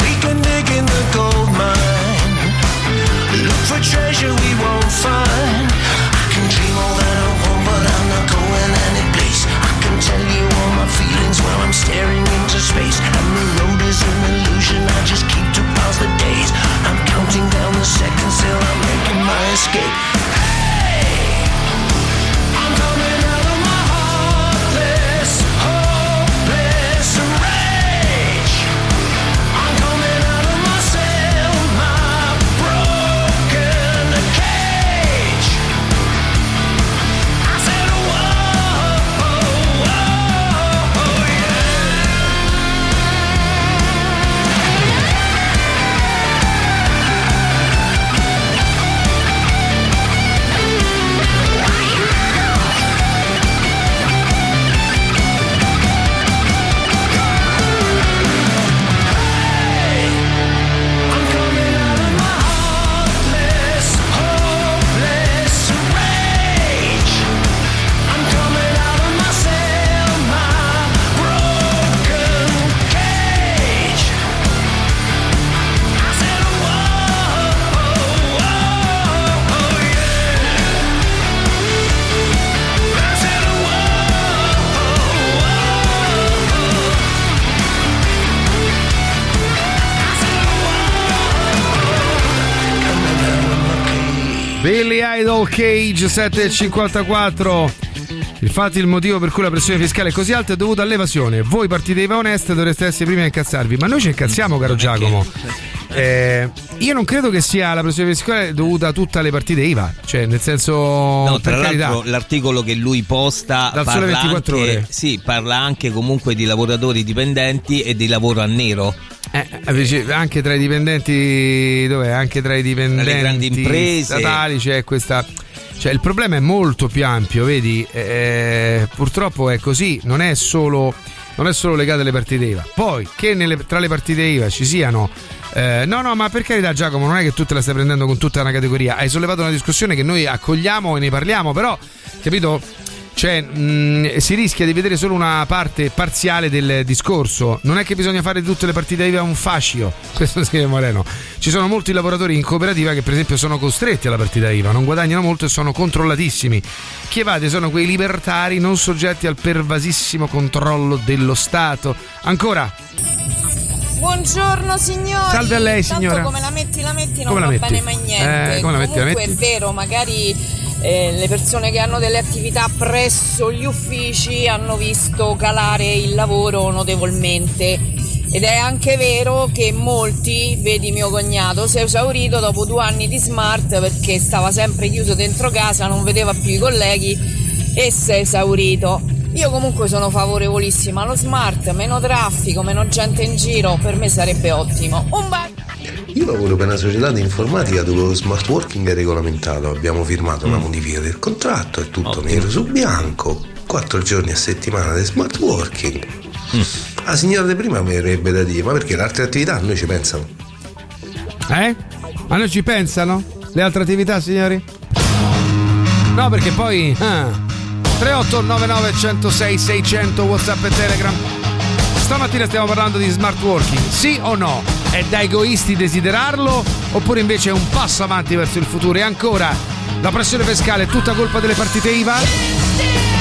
We can dig in the gold mine. Look for treasure we won't find. I can dream all that I want, but I'm not going any place. I can tell you all my feelings while I'm staring into space. And the road is an illusion. I just keep to pass the days. I'm counting down the seconds till I'm making my escape. Billy Idol Cage 7,54. Infatti il motivo per cui la pressione fiscale è così alta è dovuto all'evasione. Voi partite IVA oneste dovreste essere i primi a incazzarvi, ma noi ci incazziamo, caro Giacomo. Eh, io non credo che sia la pressione fiscale dovuta a tutte le partite IVA, cioè nel senso No, tra l'altro l'articolo che lui posta Dal Sole parla 24 anche, ore. Sì, parla anche comunque di lavoratori dipendenti e di lavoro a nero. Eh, invece anche tra i dipendenti dov'è? Anche tra i dipendenti grandi imprese. statali c'è questa cioè il problema è molto più ampio, vedi? Eh, purtroppo è così, non è solo non è solo legato alle partite IVA. Poi che nelle- tra le partite IVA ci siano eh, no, no, ma per carità, Giacomo, non è che tu te la stai prendendo con tutta una categoria. Hai sollevato una discussione che noi accogliamo e ne parliamo, però, capito? Cioè, mh, si rischia di vedere solo una parte parziale del discorso. Non è che bisogna fare tutte le partite IVA un fascio. Questo scrive Moreno. Ci sono molti lavoratori in cooperativa che, per esempio, sono costretti alla partita IVA, non guadagnano molto e sono controllatissimi. Chi evade sono quei libertari non soggetti al pervasissimo controllo dello Stato. Ancora, Buongiorno signori. Salve a lei, Tanto signora. come la metti la metti non Come la va metti? bene mai niente. Eh, come la metti, la Comunque metti? è vero, magari eh, le persone che hanno delle attività presso gli uffici hanno visto calare il lavoro notevolmente. Ed è anche vero che molti, vedi mio cognato, si è esaurito dopo due anni di smart perché stava sempre chiuso dentro casa, non vedeva più i colleghi e si è esaurito. Io comunque sono favorevolissima allo smart, meno traffico, meno gente in giro, per me sarebbe ottimo. Un bacio! Io lavoro per una società di informatica dove lo smart working è regolamentato, abbiamo firmato una modifica del contratto, è tutto nero su bianco, quattro giorni a settimana di smart working. La signora di prima mi avrebbe da dire, ma perché le altre attività a noi ci pensano? Eh? Ma non ci pensano? Le altre attività, signori? No, perché poi. Ah. 3899 106 600 WhatsApp e Telegram. Stamattina stiamo parlando di smart working. Sì o no? È da egoisti desiderarlo? Oppure invece è un passo avanti verso il futuro? E ancora, la pressione fiscale è tutta colpa delle partite IVA?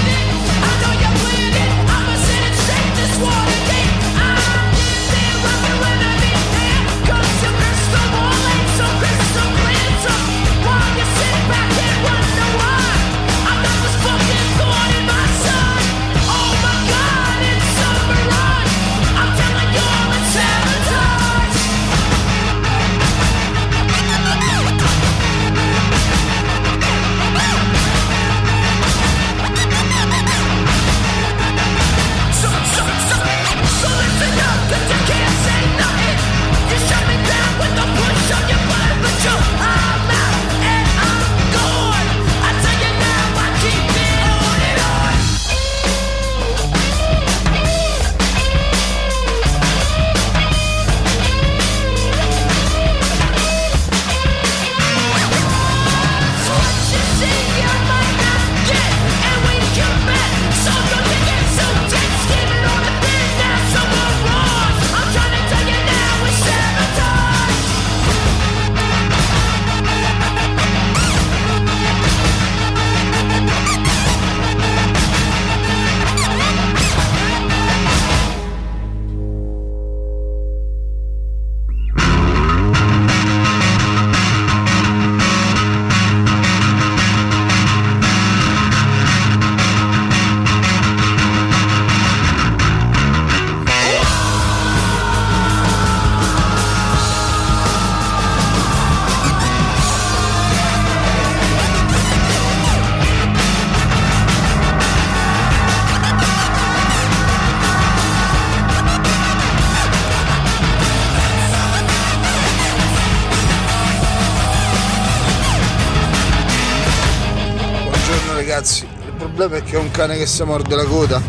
Cane che si morde la coda.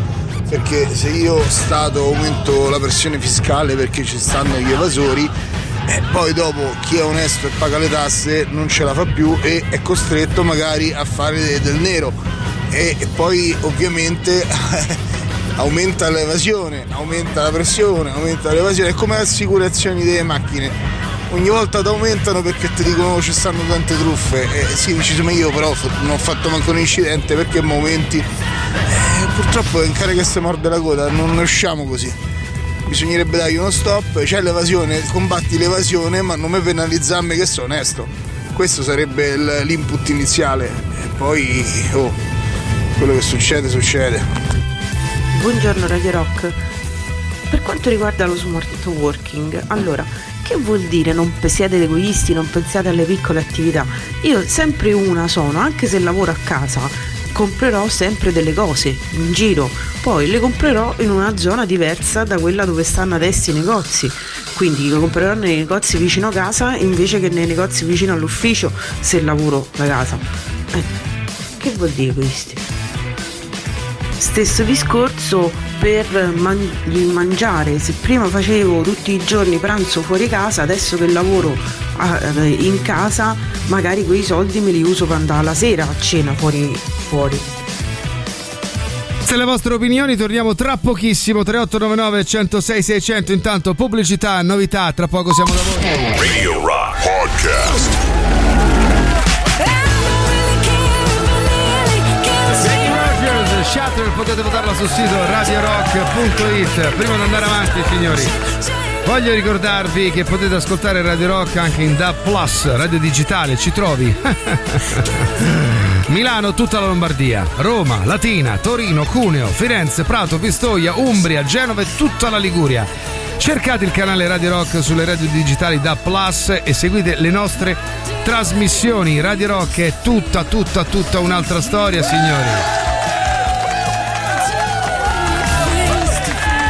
Perché se io Stato aumento la pressione fiscale perché ci stanno gli evasori, eh, poi dopo chi è onesto e paga le tasse non ce la fa più e è costretto magari a fare de- del nero. E, e poi ovviamente aumenta l'evasione, aumenta la pressione, aumenta l'evasione, è come le assicurazioni delle macchine. Ogni volta ti aumentano perché ti dicono "Oh, ci stanno tante truffe. E sì, dici ma io però non ho fatto manco un incidente perché mi aumenti. Eh, purtroppo un cane che si morde la coda, non ne usciamo così. Bisognerebbe dargli uno stop, c'è l'evasione, combatti l'evasione, ma non mi penalizzarmi che sono onesto. Questo sarebbe l'input iniziale. E poi, oh, quello che succede, succede. Buongiorno Radio Rock. Per quanto riguarda lo smart working, allora, che vuol dire non siete egoisti, non pensate alle piccole attività? Io sempre una sono, anche se lavoro a casa, comprerò sempre delle cose in giro, poi le comprerò in una zona diversa da quella dove stanno adesso i negozi. Quindi le comprerò nei negozi vicino a casa invece che nei negozi vicino all'ufficio se lavoro da casa. Eh, che vuol dire questo? Stesso discorso per man- il mangiare, se prima facevo tutti i giorni pranzo fuori casa, adesso che lavoro a- in casa, magari quei soldi me li uso per andare la sera a cena fuori. fuori. Se le vostre opinioni torniamo tra pochissimo 3899 106 600 intanto pubblicità, novità, tra poco siamo da voi. Radio Rock Podcast. Shatter, potete votarla sul sito radiorock.it. Prima di andare avanti, signori, voglio ricordarvi che potete ascoltare Radio Rock anche in DAB Plus, radio digitale, ci trovi. Milano, tutta la Lombardia, Roma, Latina, Torino, Cuneo, Firenze, Prato, Pistoia, Umbria, Genova e tutta la Liguria. Cercate il canale Radio Rock sulle radio digitali da Plus e seguite le nostre trasmissioni. Radio Rock è tutta, tutta, tutta un'altra storia, signori.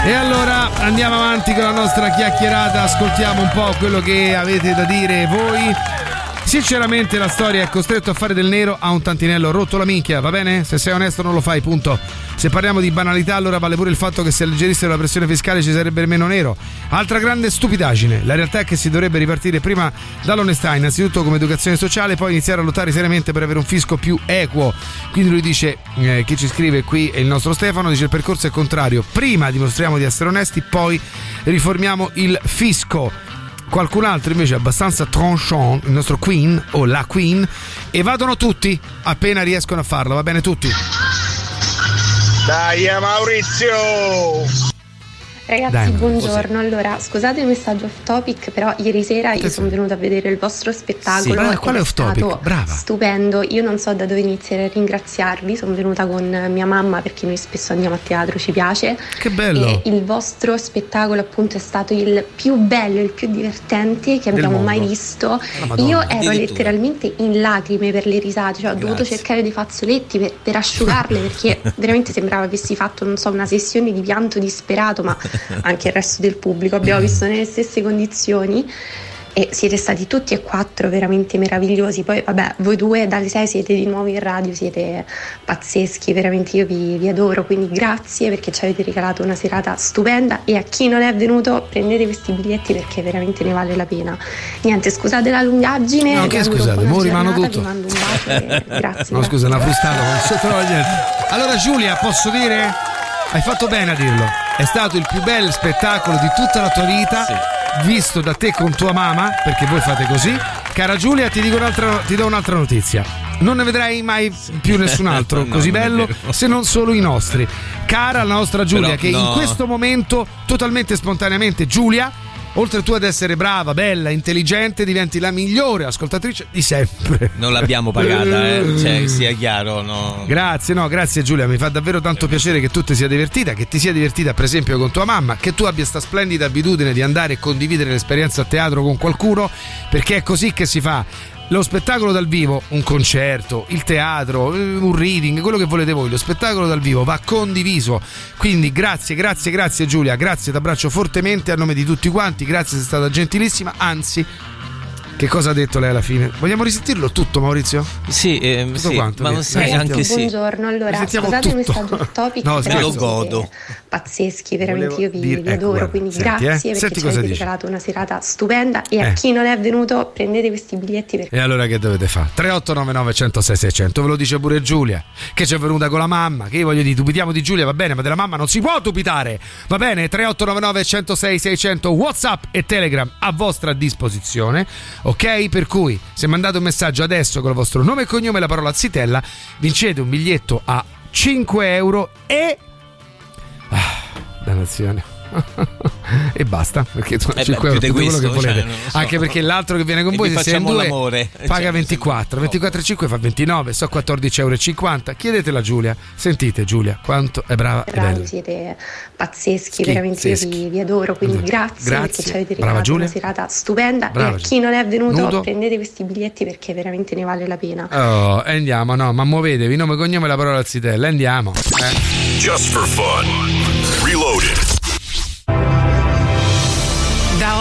E allora andiamo avanti con la nostra chiacchierata, ascoltiamo un po' quello che avete da dire voi. Sinceramente la storia è costretto a fare del nero a un tantinello rotto la minchia, va bene? Se sei onesto non lo fai, punto. Se parliamo di banalità allora vale pure il fatto che se alleggerissero la pressione fiscale ci sarebbe meno nero. Altra grande stupidaggine, la realtà è che si dovrebbe ripartire prima dall'onestà, innanzitutto come educazione sociale, poi iniziare a lottare seriamente per avere un fisco più equo. Quindi lui dice, eh, chi ci scrive qui è il nostro Stefano, dice il percorso è contrario, prima dimostriamo di essere onesti, poi riformiamo il fisco qualcun altro invece abbastanza tranchant, il nostro Queen o la Queen, evadono tutti appena riescono a farlo, va bene tutti? Dai eh, Maurizio! Ragazzi, Dai, buongiorno. Allora, scusate il messaggio off topic, però ieri sera io sono venuta a vedere il vostro spettacolo. Sì, quale è off topic? stato Brava. Stupendo. Io non so da dove iniziare a ringraziarvi. Sono venuta con mia mamma perché noi spesso andiamo a teatro, ci piace. Che bello. E il vostro spettacolo, appunto, è stato il più bello, il più divertente che abbiamo mai visto. Ah, io ero letteralmente in lacrime per le risate, cioè ho dovuto Grazie. cercare dei fazzoletti per, per asciugarle perché veramente sembrava avessi fatto, non so, una sessione di pianto disperato, ma anche il resto del pubblico abbiamo visto nelle stesse condizioni e siete stati tutti e quattro veramente meravigliosi. Poi, vabbè, voi due dalle 6 siete di nuovo in radio, siete pazzeschi, veramente io vi, vi adoro. Quindi grazie perché ci avete regalato una serata stupenda. E a chi non è venuto, prendete questi biglietti perché veramente ne vale la pena. Niente, scusate la lungaggine. No, che scusate, mo rimano tutto. Vi mando un bacio grazie. No, scusa, una frustata, non trova niente. Allora Giulia, posso dire? Hai fatto bene a dirlo. È stato il più bel spettacolo di tutta la tua vita, visto da te con tua mamma, perché voi fate così. Cara Giulia, ti, dico un'altra, ti do un'altra notizia. Non ne vedrai mai più nessun altro No, così bello se non solo i nostri. Cara la nostra Giulia, Però che in no. questo momento, totalmente spontaneamente, Giulia, oltre tu ad essere brava, bella, intelligente, diventi la migliore ascoltatrice di sempre. Non l'abbiamo pagata, eh? Cioè, sia chiaro, no? Grazie, no, grazie Giulia, mi fa davvero tanto piacere che tu ti sia divertita, che ti sia divertita per esempio con tua mamma, che tu abbia sta splendida abitudine di andare e condividere l'esperienza a teatro con qualcuno, perché è così che si fa. Lo spettacolo dal vivo, un concerto, il teatro, eh, un reading, quello che volete voi, lo spettacolo dal vivo va condiviso. Quindi grazie, grazie, grazie Giulia, grazie, ti abbraccio fortemente a nome di tutti quanti, grazie, sei stata gentilissima, anzi Che cosa ha detto lei alla fine? Vogliamo risentirlo tutto, Maurizio? Sì, eh, Tutto sì, quanto, ma via. sai Dai, anche sì. Buongiorno, allora scusate messaggio off topic, No, siete Lo godo. pazzeschi, veramente Volevo io vi, dire- vi ecco, adoro, guarda, quindi senti, eh. grazie Senti perché ci avete dice. regalato una serata stupenda e Eh. a chi non è venuto prendete questi biglietti perché E allora che dovete fare? 3899 106 600 ve lo dice pure Giulia che ci è venuta con la mamma che io voglio dire dubitiamo di Giulia va bene ma della mamma non si può dubitare va bene 3899 106 600 Whatsapp e Telegram a vostra disposizione ok? Per cui se mandate un messaggio adesso con il vostro nome e cognome e la parola zitella vincete un biglietto a 5 euro e ah, dannazione e basta perché tu- Eh beh, 5 più euro tutto quello questo, che volete cioè, non lo so. anche perché l'altro che viene con E voi se siete in facciamo due l'amore. paga Cioè, 24 24,5 fa 29 so 14,50 euro chiedetela a Giulia sentite Giulia quanto è brava e bravi, bella siete pazzeschi, Schi- veramente vi, vi adoro, quindi grazie, Grazie. perché ci avete Brava regalato Giulia. una serata stupenda Brava e a chi non è venuto Nudo. prendete questi biglietti perché veramente ne vale la pena. oh e andiamo no ma muovetevi nome cognome e la parola zitella andiamo eh. Just for fun. Reloaded.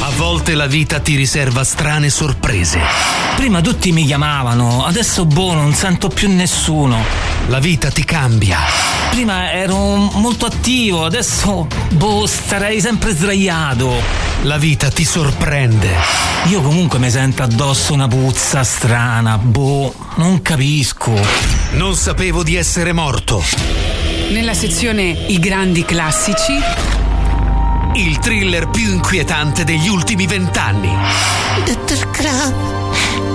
A volte la vita ti riserva strane sorprese. Prima tutti mi chiamavano, adesso boh, non sento più nessuno. La vita ti cambia. Prima ero molto attivo, adesso boh, starei sempre sdraiato. La vita ti sorprende. Io comunque mi sento addosso una puzza strana, boh, non capisco. Non sapevo di essere morto. Nella sezione I grandi classici Il thriller più inquietante degli ultimi vent'anni. Dottor Crow,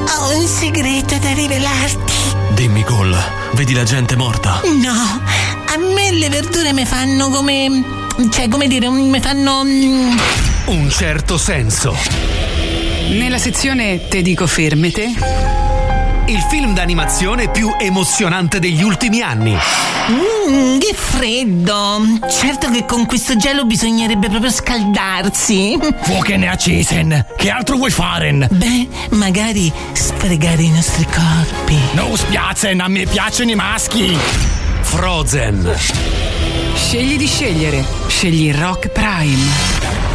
ho un segreto da rivelarti. Dimmi, Cole, vedi la gente morta? No, a me le verdure mi fanno come. cioè, come dire, mi fanno. mm, Un certo senso. Nella sezione Te dico fermete Il film d'animazione più emozionante degli ultimi anni. mm, che freddo! Certo che con questo gelo bisognerebbe proprio scaldarsi. Fuoche ne accesen, che altro vuoi fare? Beh, magari sfregare i nostri corpi. Non spiacen, a me piacciono i maschi. Frozen. Scegli di scegliere. Scegli Rock Prime.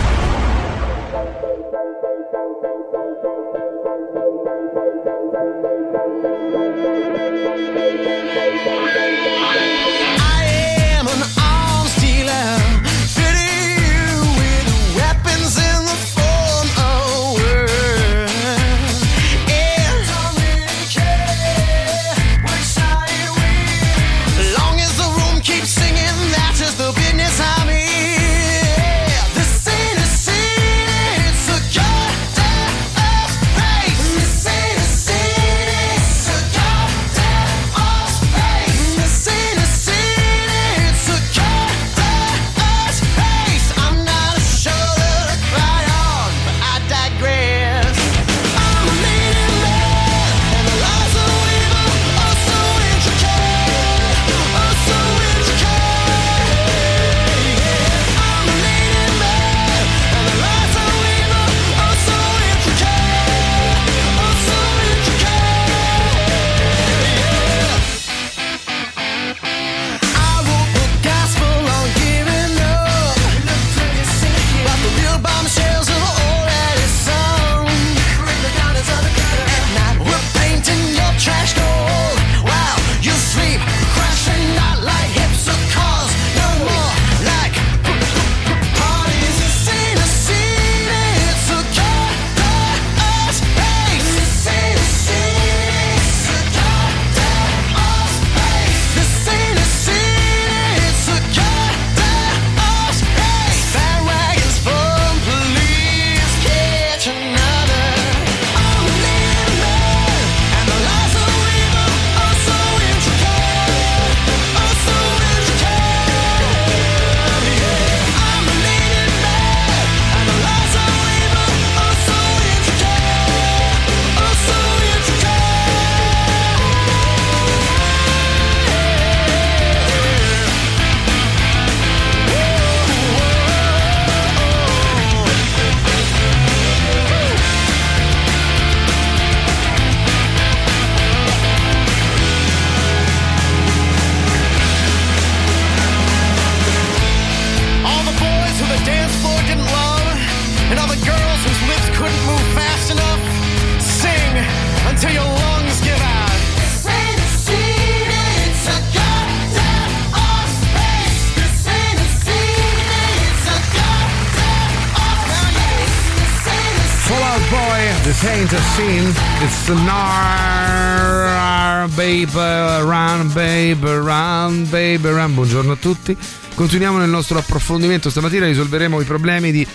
Buongiorno a tutti. Continuiamo nel nostro approfondimento. Stamattina risolveremo i problemi di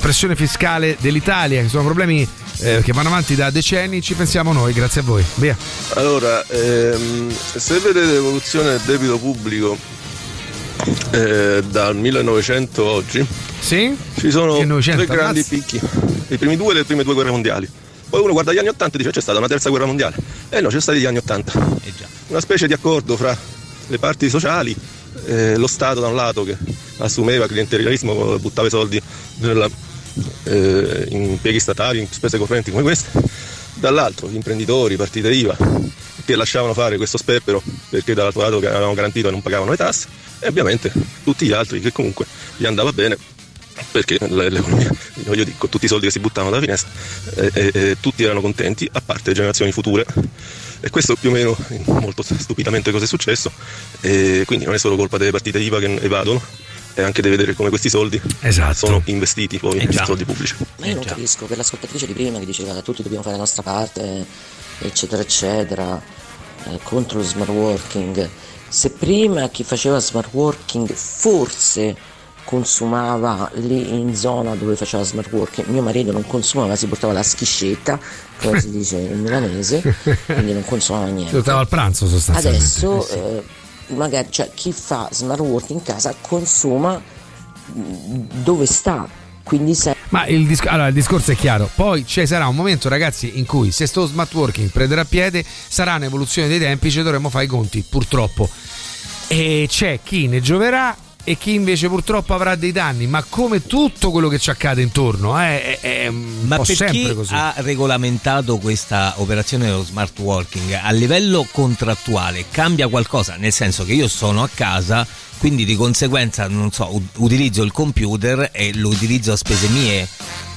pressione fiscale dell'Italia, che sono problemi eh, che vanno avanti da decenni. Ci pensiamo noi, grazie a voi. Via. Allora, ehm, se vedete l'evoluzione del debito pubblico eh, dal 1900 a oggi, sì? ci sono 1900, tre grandi ammazza. picchi, i primi due delle prime due guerre mondiali. Poi uno guarda gli anni 80 e dice c'è stata una terza guerra mondiale. Eh no, c'è stati gli anni 80. Una specie di accordo fra le parti sociali, eh, lo Stato da un lato che assumeva clientelismo, buttava i soldi nella, eh, in impieghi statali, in spese correnti come queste, dall'altro gli imprenditori, partite IVA che lasciavano fare questo sperpero perché dall'altro lato avevano garantito e non pagavano le tasse e ovviamente tutti gli altri che comunque gli andava bene perché l'economia, voglio dire, con tutti i soldi che si buttavano dalla finestra, eh, eh, eh, tutti erano contenti, a parte le generazioni future. E questo più o meno, molto stupidamente, cosa è successo. E quindi non è solo colpa delle partite IVA che evadono, è anche di vedere come questi soldi sono investiti poi in soldi pubblici. Ma io non capisco per l'ascoltatrice di prima che diceva tutti dobbiamo fare la nostra parte, eccetera, eccetera, eh, contro lo smart working. Se prima chi faceva smart working forse consumava lì in zona dove faceva smart working, mio marito non consumava, si portava la schiscetta, come si dice in milanese, quindi non consumava niente. Si stava al pranzo sostanzialmente. Adesso eh, magari cioè, chi fa smart working in casa consuma mh, dove sta, quindi se Ma il, dis- allora, il discorso è chiaro. Poi ci sarà un momento, ragazzi, in cui se sto smart working prenderà piede, sarà un'evoluzione dei tempi, ci dovremo fare i conti, purtroppo. E c'è chi ne gioverà e chi invece purtroppo avrà dei danni, ma come tutto quello che ci accade intorno, eh, è, è Ma sempre chi così. ha regolamentato questa operazione dello smart working a livello contrattuale cambia qualcosa? Nel senso che io sono a casa, quindi di conseguenza non so, utilizzo il computer e lo utilizzo a spese mie.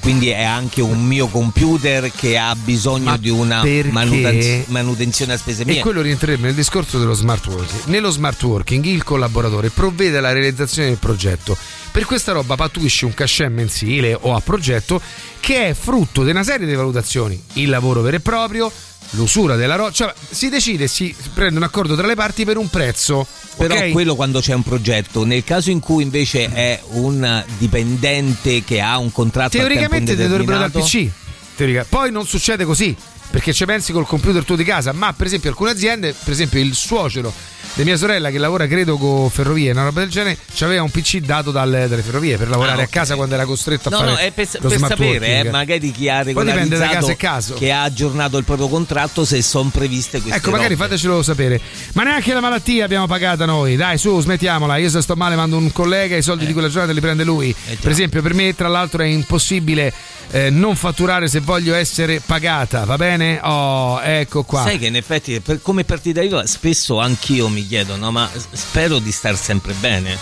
Quindi è anche un mio computer che ha bisogno Ma di una manutenz- manutenzione a spese mie. E quello rientrerebbe nel discorso dello smart working. Nello smart working il collaboratore provvede alla realizzazione del progetto. Per questa roba pattuisce un cachet mensile o a progetto che è frutto di una serie di valutazioni. Il lavoro vero e proprio, l'usura della roba, cioè si decide, si prende un accordo tra le parti per un prezzo. Però ok? quello quando c'è un progetto, nel caso in cui invece è un dipendente che ha un contratto Teoricamente ti dovrebbero dare indeterminato, PC. Teorica- Poi non succede così. Perché ci pensi col computer tuo di casa, ma per esempio alcune aziende, per esempio il suocero di mia sorella che lavora credo con ferrovie, una roba del genere, aveva un PC dato dalle, dalle ferrovie per lavorare Ah, a casa quando era costretto a No, fare no, è per, lo per sapere, eh, magari chi ha regolarizzato caso che ha aggiornato il proprio contratto se sono previste queste Ecco, magari robe. fatecelo sapere. Ma neanche la malattia abbiamo pagata noi. Dai, su, smettiamola. Io se sto male mando un collega, i soldi di quella giornata li prende lui. per esempio, per me, tra l'altro, è impossibile eh, non fatturare se voglio essere pagata, va bene? Oh, ecco qua. Sai che in effetti per- come partita IVA spesso anch'io mi chiedo, no, ma spero di star sempre bene.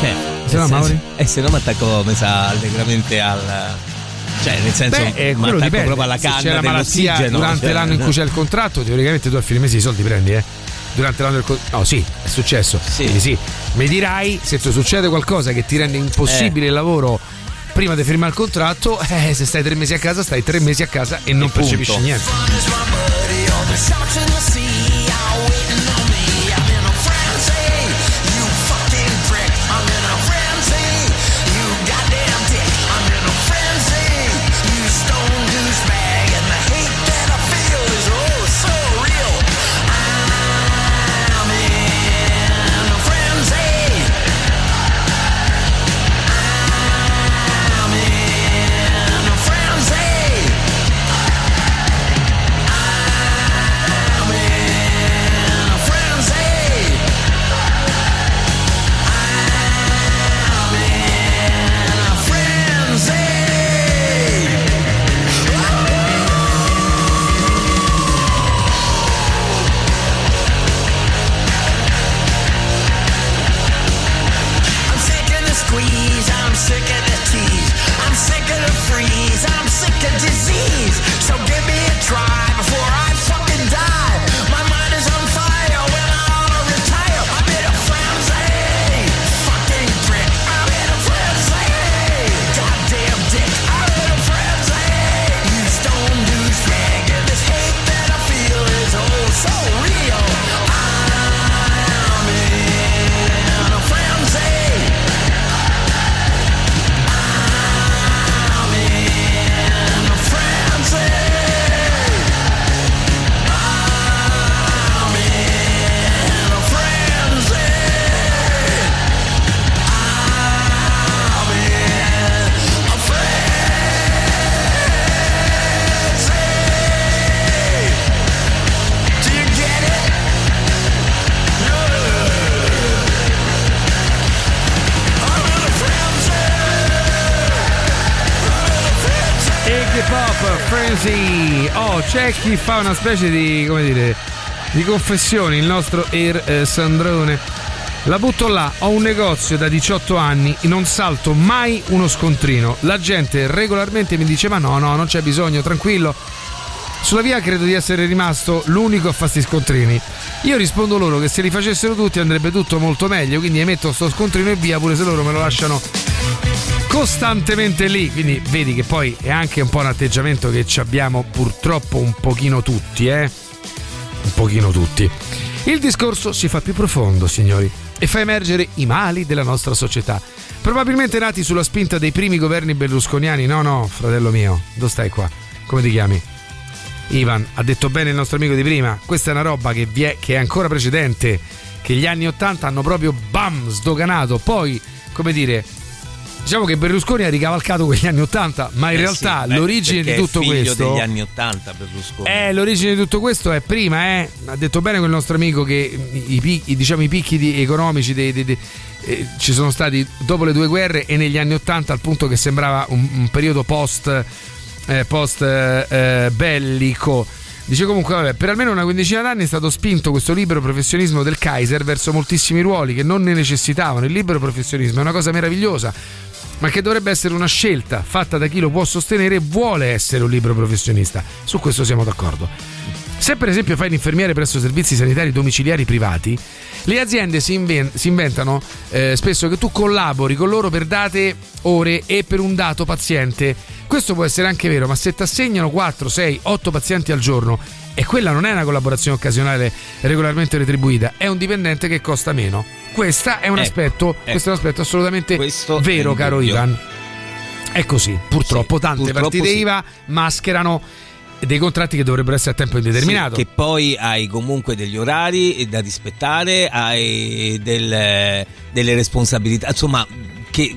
Cioè, Se no, Mauri? Eh, se no mi attacco, mi sa, allegramente al... Cioè, nel senso, Beh, eh, mi quello attacco dipende. proprio alla Se canna c'è la malattia dell'ossigeno. durante cioè, l'anno in cui c'è il contratto, teoricamente tu a fine mese i soldi prendi, eh. Durante l'anno del contratto. No, sì, è successo. Quindi sì. Mi dirai se ti succede qualcosa che ti rende impossibile il lavoro prima di firmare il contratto, eh, se stai tre mesi a casa, stai tre mesi a casa e non percepisci niente. Chi fa una specie di, come dire, di confessioni, il nostro Air eh, Sandrone. La butto là, ho un negozio da 18 anni, non salto mai uno scontrino. La gente regolarmente mi dice ma no, no, non c'è bisogno, tranquillo. Sulla via credo di essere rimasto l'unico a fare sti scontrini. Io rispondo loro che se li facessero tutti andrebbe tutto molto meglio, quindi emetto sto scontrino e via, pure se loro me lo lasciano costantemente lì. Quindi vedi che poi è anche un po' un atteggiamento che ci abbiamo purtroppo un pochino tutti, eh? Un pochino tutti. Il discorso si fa più profondo, signori, e fa emergere i mali della nostra società. Probabilmente nati sulla spinta dei primi governi berlusconiani. No, no, fratello mio, dove stai qua? Come ti chiami? Ivan, ha detto bene il nostro amico di prima, questa è una roba che, vi è, che è ancora precedente, che gli anni 80 hanno proprio bam sdoganato, poi come dire, diciamo che Berlusconi ha ricavalcato quegli anni 80, ma in Eh realtà sì, beh, l'origine di tutto figlio questo... degli anni 80 Berlusconi. Eh, l'origine di tutto questo è prima, eh. Ha detto bene quel nostro amico che i, picchi, diciamo, i picchi economici dei- dei- dei- eh, ci sono stati dopo le due guerre e negli anni 80 al punto che sembrava un, un periodo post, eh, post eh, eh, bellico. Dice comunque, vabbè, per almeno una quindicina d'anni è stato spinto questo libero professionismo del Kaiser verso moltissimi ruoli che non ne necessitavano. Il libero professionismo è una cosa meravigliosa, ma che dovrebbe essere una scelta fatta da chi lo può sostenere e vuole essere un libero professionista. Su questo siamo d'accordo. Se per esempio fai l'infermiere presso servizi sanitari domiciliari privati, le aziende si, inven- si inventano eh, spesso che tu collabori con loro per date ore e per un dato paziente. Questo può essere anche vero, ma se ti assegnano 4, 6, 8 pazienti al giorno e quella non è una collaborazione occasionale regolarmente retribuita, è un dipendente che costa meno. Questa è un Ecco, aspetto, ecco. questo è un aspetto assolutamente Questo vero, caro indubbio. Ivan. È così, purtroppo tante purtroppo partite sì. IVA mascherano dei contratti che dovrebbero essere a tempo indeterminato. Sì, che poi hai comunque degli orari da rispettare, hai del- delle responsabilità, insomma, che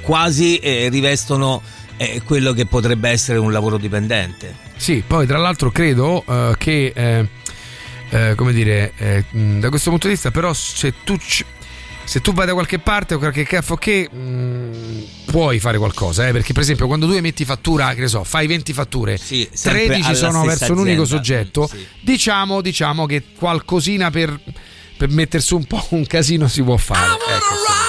quasi eh, rivestono eh, quello che potrebbe essere un lavoro dipendente. Sì, poi tra l'altro credo eh, che, eh, come dire, eh, da questo punto di vista, però se tu, se tu vai da qualche parte o qualche caffè che mh, puoi fare qualcosa, eh, perché per esempio quando tu emetti fattura, che ne so, fai 20 fatture, sempre 13 alla sono verso un unico azienda. soggetto, diciamo, diciamo che qualcosina per, per mettere su un po' un casino si può fare. Ecco.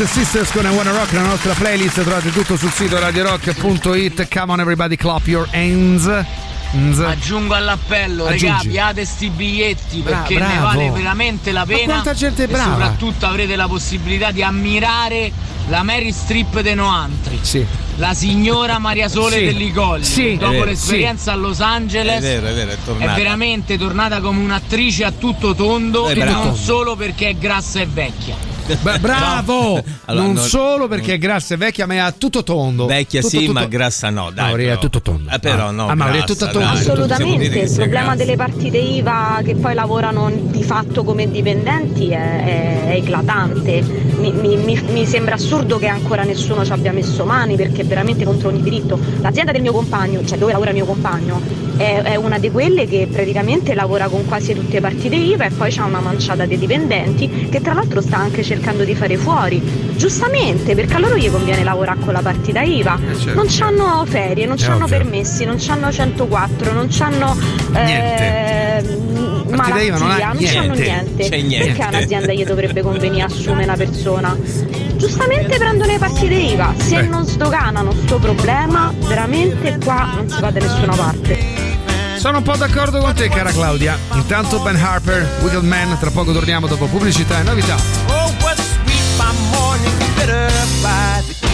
Twisted Sisters con I Wanna Rock, la nostra playlist, trovate tutto sul sito radiorock.it. Come on everybody, clap your hands. Hands. Aggiungo all'appello, Aggiungi. regà, piate sti biglietti Bra- perché ne bravo. vale veramente la Ma pena. quanta gente è e brava. soprattutto avrete la possibilità di ammirare la Mary Strip dei Noantri. Sì. La signora Maria Sole Sì. degli Colli, Sì. Dopo vero, l'esperienza a Los Angeles, È vero, è vero, è è veramente tornata come un'attrice a tutto tondo e non solo perché è grassa e vecchia. Bra- bravo! Allora, non non- solo perché è grassa e vecchia, ma è a tutto tondo. Vecchia Tutto, sì, tutto- ma grassa no. Dai, Mauri, è però. tutto tondo. Eh, però no. Ah, Mauri, è tutto tondo. Assolutamente, il problema grassa. delle partite IVA che poi lavorano di fatto come dipendenti è, è- è eclatante. Mi, mi- mi- mi sembra assurdo che ancora nessuno ci abbia messo mani perché è veramente contro ogni diritto. L'azienda del mio compagno, cioè dove lavora mio compagno, è, è una di quelle che praticamente lavora con quasi tutte le partite IVA e poi c'ha una manciata di dipendenti che tra l'altro sta anche cercando di fare fuori. Giustamente, perché a loro gli conviene lavorare con la partita IVA. certo. Non c'hanno ferie, non ovvio. permessi, non c'hanno 104, non c'hanno eh, Partita malattia, IVA non ha non niente. c'hanno niente. C'è niente. Perché un'azienda gli dovrebbe convenire assumere una persona? Giustamente prendono le partite IVA, se Eh. non sdoganano sto problema, veramente qua non si va da nessuna parte. Sono un po' d'accordo con te, cara Claudia. Intanto Ben Harper, Wicked Man, tra poco torniamo dopo pubblicità e novità. Morning, bitter by the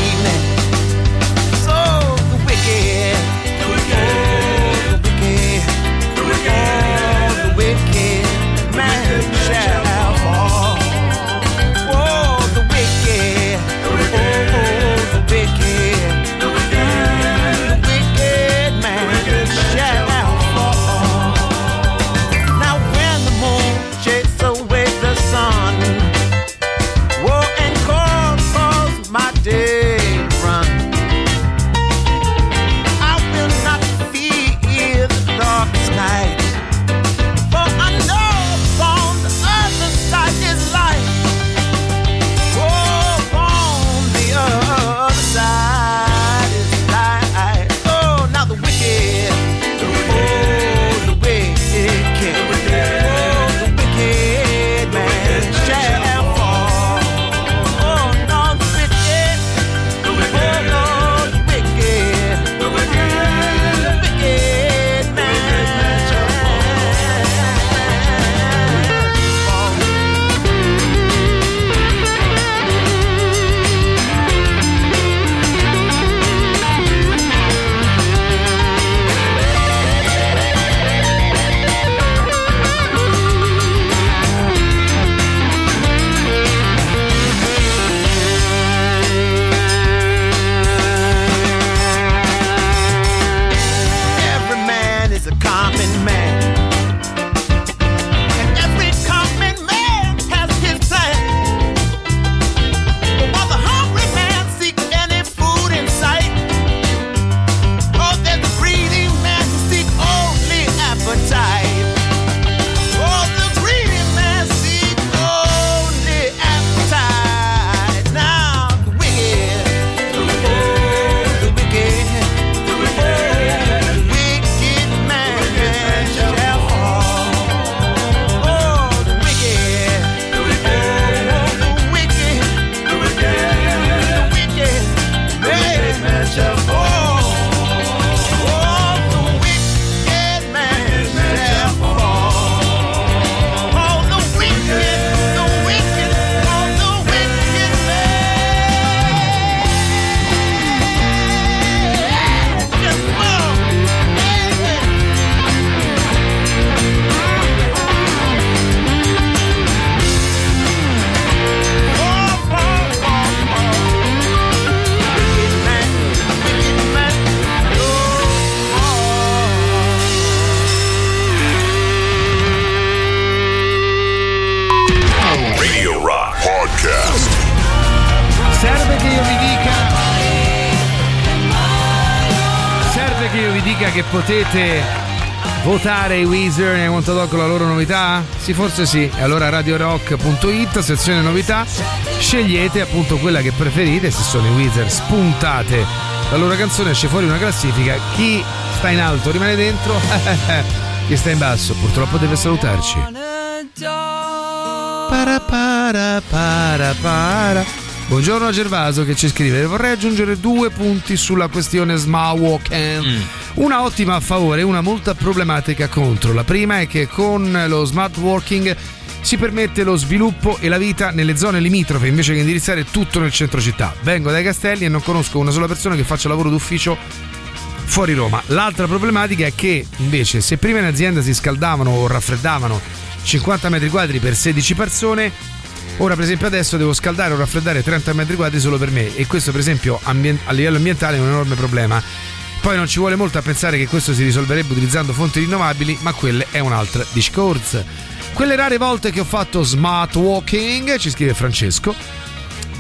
votare i Weezer nei Montadoc con la loro novità? Sì, forse sì. E allora radiorock.it, sezione novità, scegliete appunto quella che preferite, se sono i Weezer, spuntate la loro canzone, esce fuori una classifica. Chi sta in alto rimane dentro, chi sta in basso purtroppo deve salutarci. Para para para para. Buongiorno a Gervaso che ci scrive: Vorrei aggiungere due punti sulla questione smart walking. Mm. Una ottima a favore e una molto problematica contro. La prima è che con lo smart working si permette lo sviluppo e la vita nelle zone limitrofe invece che indirizzare tutto nel centro città. Vengo dai Castelli e non conosco una sola persona che faccia lavoro d'ufficio fuori Roma. L'altra problematica è che invece se prima in azienda si scaldavano o raffreddavano 50 metri quadri per 16 persone, ora per esempio adesso devo scaldare o raffreddare 30 metri quadri solo per me e questo per esempio ambien- a livello ambientale è un enorme problema. Poi non ci vuole molto a pensare che questo si risolverebbe utilizzando fonti rinnovabili, ma quelle è un'altra discorso. Quelle rare volte che ho fatto smart walking, ci scrive Francesco,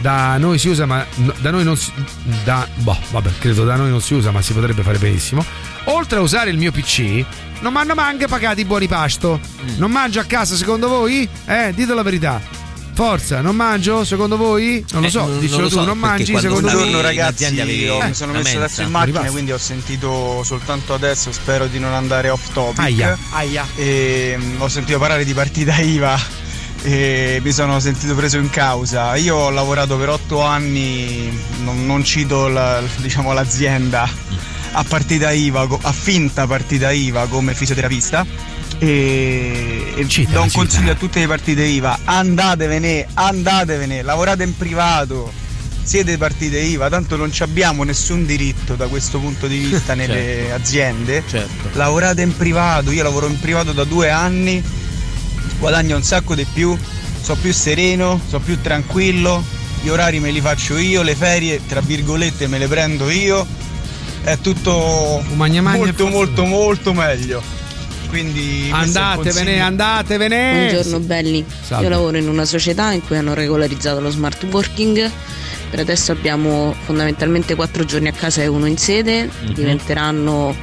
da noi si usa, ma da noi non si. Da, boh, vabbè, credo da noi non si usa, ma si potrebbe fare benissimo. Oltre a usare il mio PC, non mi hanno manco pagati i buoni pasto. Non mangio a casa secondo voi? Eh, dite la verità. Forza, non mangio secondo voi? Non lo Eh, so, dicelo lo tu, so, non mangi secondo voi? Buongiorno ragazzi, io una mi sono messo mensa. adesso in macchina Arrivato. quindi ho sentito soltanto adesso, spero di non andare off topic. Aia. Aia. E, mm, ho sentito parlare di partita IVA e mi sono sentito preso in causa. Io ho lavorato per otto anni, non, non cito la- diciamo, l'azienda, a partita IVA, a finta partita IVA come fisioterapista. E, e do un consiglio a tutte le partite IVA: andatevene, andatevene, lavorate in privato, siete partite IVA, tanto non abbiamo nessun diritto da questo punto di vista nelle Certo. aziende. Certo. Lavorate in privato, io lavoro in privato da due anni, guadagno un sacco di più, sono più sereno, sono più tranquillo, gli orari me li faccio io, le ferie tra virgolette me le prendo io, è tutto magna molto molto molto meglio. Quindi Andatevene, andatevene. Buongiorno belli, Salve. io lavoro in una società in cui hanno regolarizzato lo smart working. Per adesso abbiamo fondamentalmente quattro giorni a casa e uno in sede, Mhm. diventeranno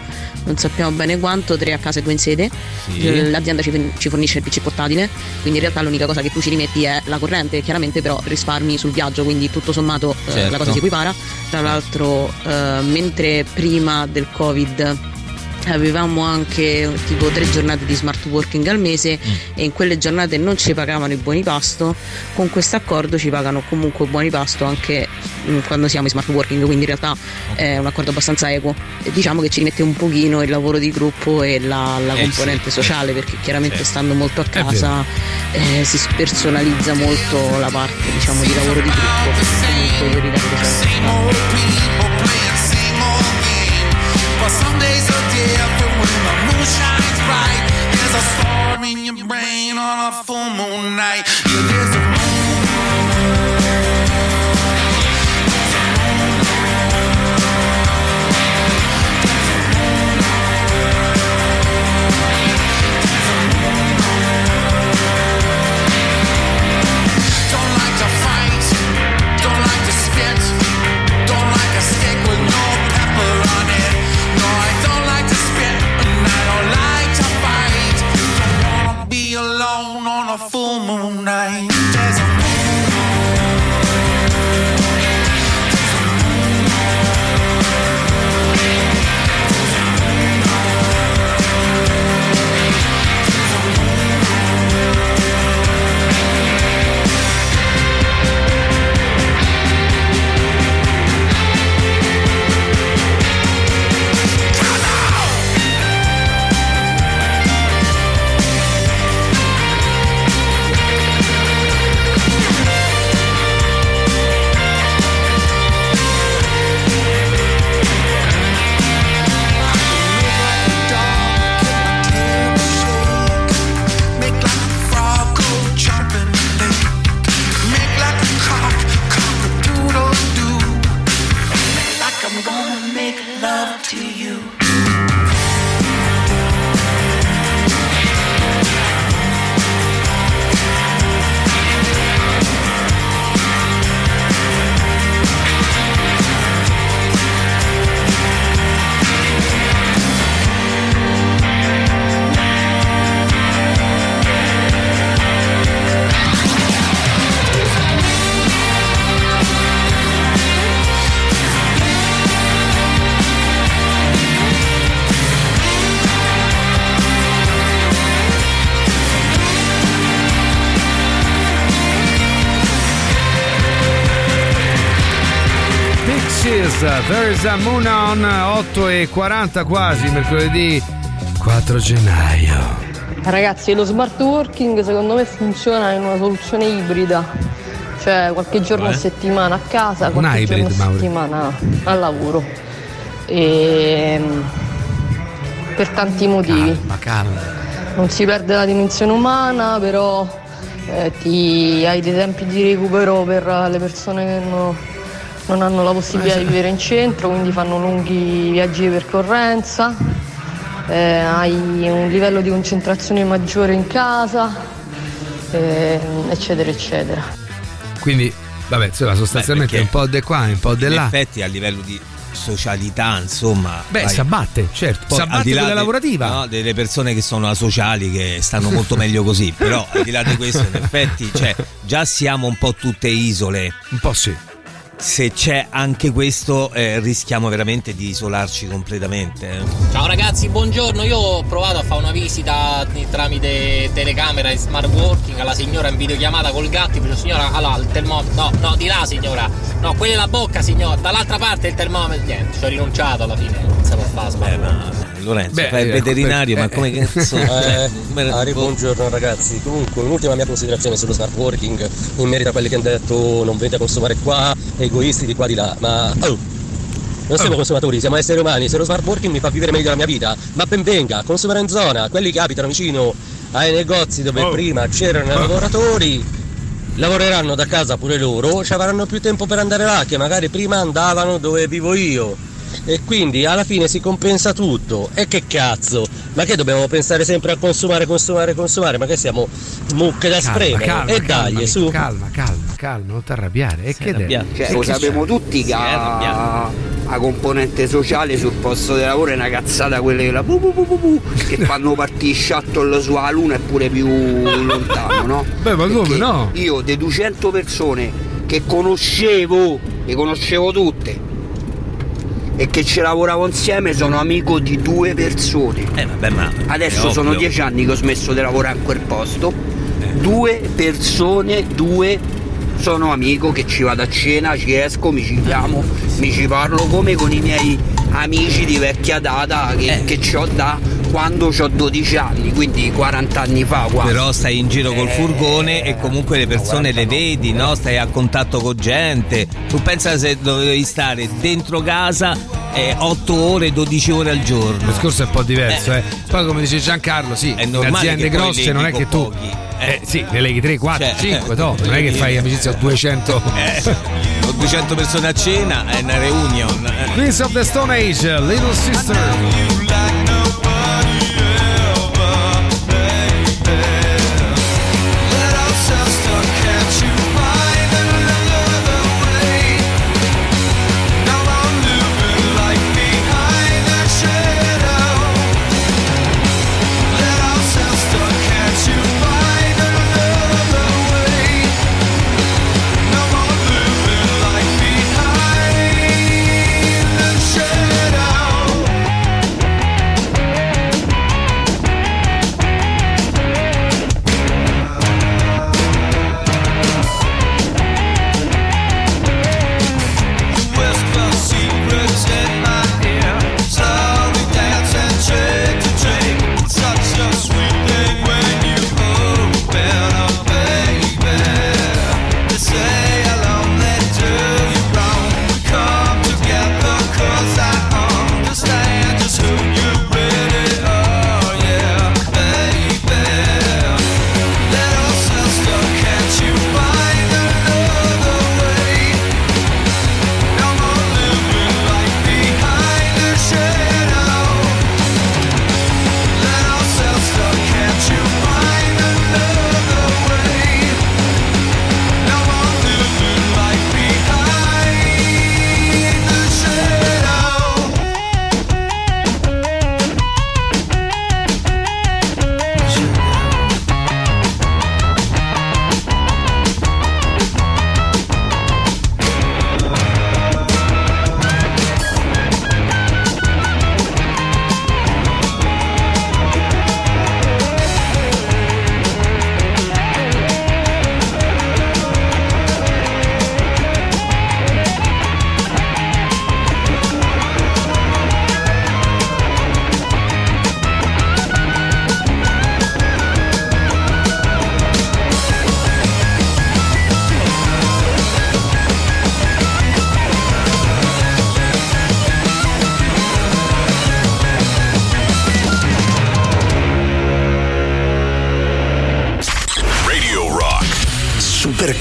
non sappiamo bene quanto, tre a casa e due in sede. Sì. Eh, L'azienda ci, ci fornisce il PC portatile, quindi in realtà l'unica cosa che tu ci rimetti è la corrente, chiaramente però risparmi sul viaggio, quindi tutto sommato eh, Certo. la cosa si equipara. Tra l'altro eh, mentre prima del Covid avevamo anche tipo tre giornate di smart working al mese e in quelle giornate non ci pagavano i buoni pasto. Con questo accordo ci pagano comunque buoni pasto anche mm, quando siamo in smart working quindi in realtà è un accordo abbastanza equo. E diciamo che ci rimette un pochino il lavoro di gruppo e la, la Eh, componente sì, sociale perché chiaramente Sì. stando molto a casa eh, si spersonalizza molto la parte diciamo di lavoro di gruppo. Comunque your brain on a full moon night. Night. Oasis, There is a Moon on 8 e 40 quasi, mercoledì 4 gennaio. Ragazzi, lo smart working secondo me funziona in una soluzione ibrida, cioè qualche giorno a Cioè? settimana a casa, Un qualche hybrid, giorno a settimana al lavoro. E, per tanti motivi. Ma calma. Non si perde la dimensione umana, però eh, ti, hai dei tempi di recupero per le persone che no- non hanno la possibilità di vivere in centro, quindi fanno lunghi viaggi di percorrenza, eh, hai un livello di concentrazione maggiore in casa, eh, eccetera, eccetera. Quindi, vabbè, insomma, sostanzialmente Beh, un po' di qua, un po' di In là. effetti a livello di socialità, insomma. Beh, si abbatte, certo. Poi, si al abbatte di là quella de- lavorativa. no, delle persone che sono asociali che stanno molto meglio così però al di là di questo in effetti cioè, già siamo un po' tutte isole un po' sì se c'è anche questo eh, rischiamo veramente di isolarci completamente eh. Ciao ragazzi, buongiorno. Io ho provato a fare una visita tramite telecamera e smart working alla signora in videochiamata col gatto. Dicevo, signora, allora il termometro. No, no, di là signora. No, quella è la bocca, signora. Dall'altra parte il termometro. Niente, ci ho rinunciato alla fine. Non si può fare smart working. Lorenzo Beh, fai il eh, veterinario ma eh, come cazzo cioè, Eh, Ari, buongiorno ragazzi. Comunque, un'ultima mia considerazione sullo smart working in merito a quelli che hanno detto non venite a consumare qua, egoisti di qua di là. Ma oh, non siamo consumatori, siamo esseri umani. Se lo smart working mi fa vivere meglio la mia vita, ma ben venga, consumare in zona. Quelli che abitano vicino ai negozi dove Oh. prima c'erano i lavoratori. Lavoreranno da casa pure loro, ci avranno più tempo per andare là, che magari prima andavano dove vivo io. E quindi alla fine si compensa tutto. E che cazzo? Ma che dobbiamo pensare sempre a consumare, consumare, consumare? Ma che siamo mucche da Calma, spremere? calma, e calma, su. Calma, calma, calma, non ti arrabbiare. E che arrabbiato. devi? Cioè, E lo che sappiamo c'è? tutti che la, la componente sociale sul posto di lavoro è una cazzata quelle che, la bu bu bu bu bu, che fanno partire shuttle sulla luna e pure più lontano, no? Beh, ma come no? Io dei 200 persone che conoscevo, le conoscevo tutte e che ci lavoravo insieme sono amico di due persone. Eh, vabbè, ma Adesso sono dieci anni che ho smesso di lavorare in quel posto. Due persone, due sono amico che ci vado a cena, ci esco, mi ci chiamo, mi ci parlo come con i miei amici di vecchia data che, che ci ho da quando ho 12 anni, quindi 40 anni fa quasi. però stai in giro col Eh, furgone e comunque le persone le vedi, no? Stai a contatto con gente. Tu pensa se dovevi stare dentro casa 8 ore, 12 ore al giorno. Il discorso è un po' diverso, eh. Poi come dice Giancarlo, sì, in normale aziende grosse non è che tu pochi. eh, sì, ne leghi 3, 4, Cioè, 5, eh, no, non è che fai amicizia a 200. Ho 200 persone a cena, è una reunion. Queens of the Stone Age, Little Sister.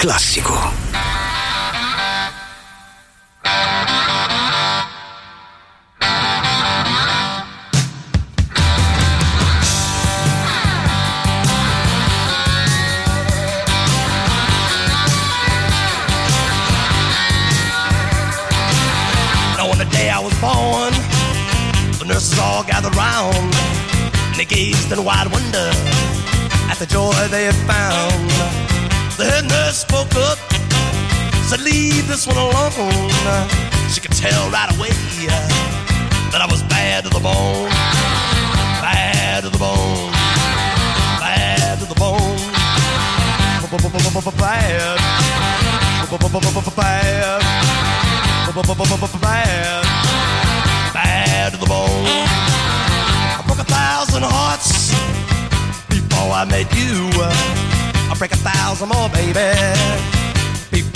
Classico. This one alone. She could tell right away that I was bad to the bone, bad to the bone, bad to the bone, bad, bad, bad, bad to the bone. I broke a thousand hearts before I met you. I break a thousand more, baby,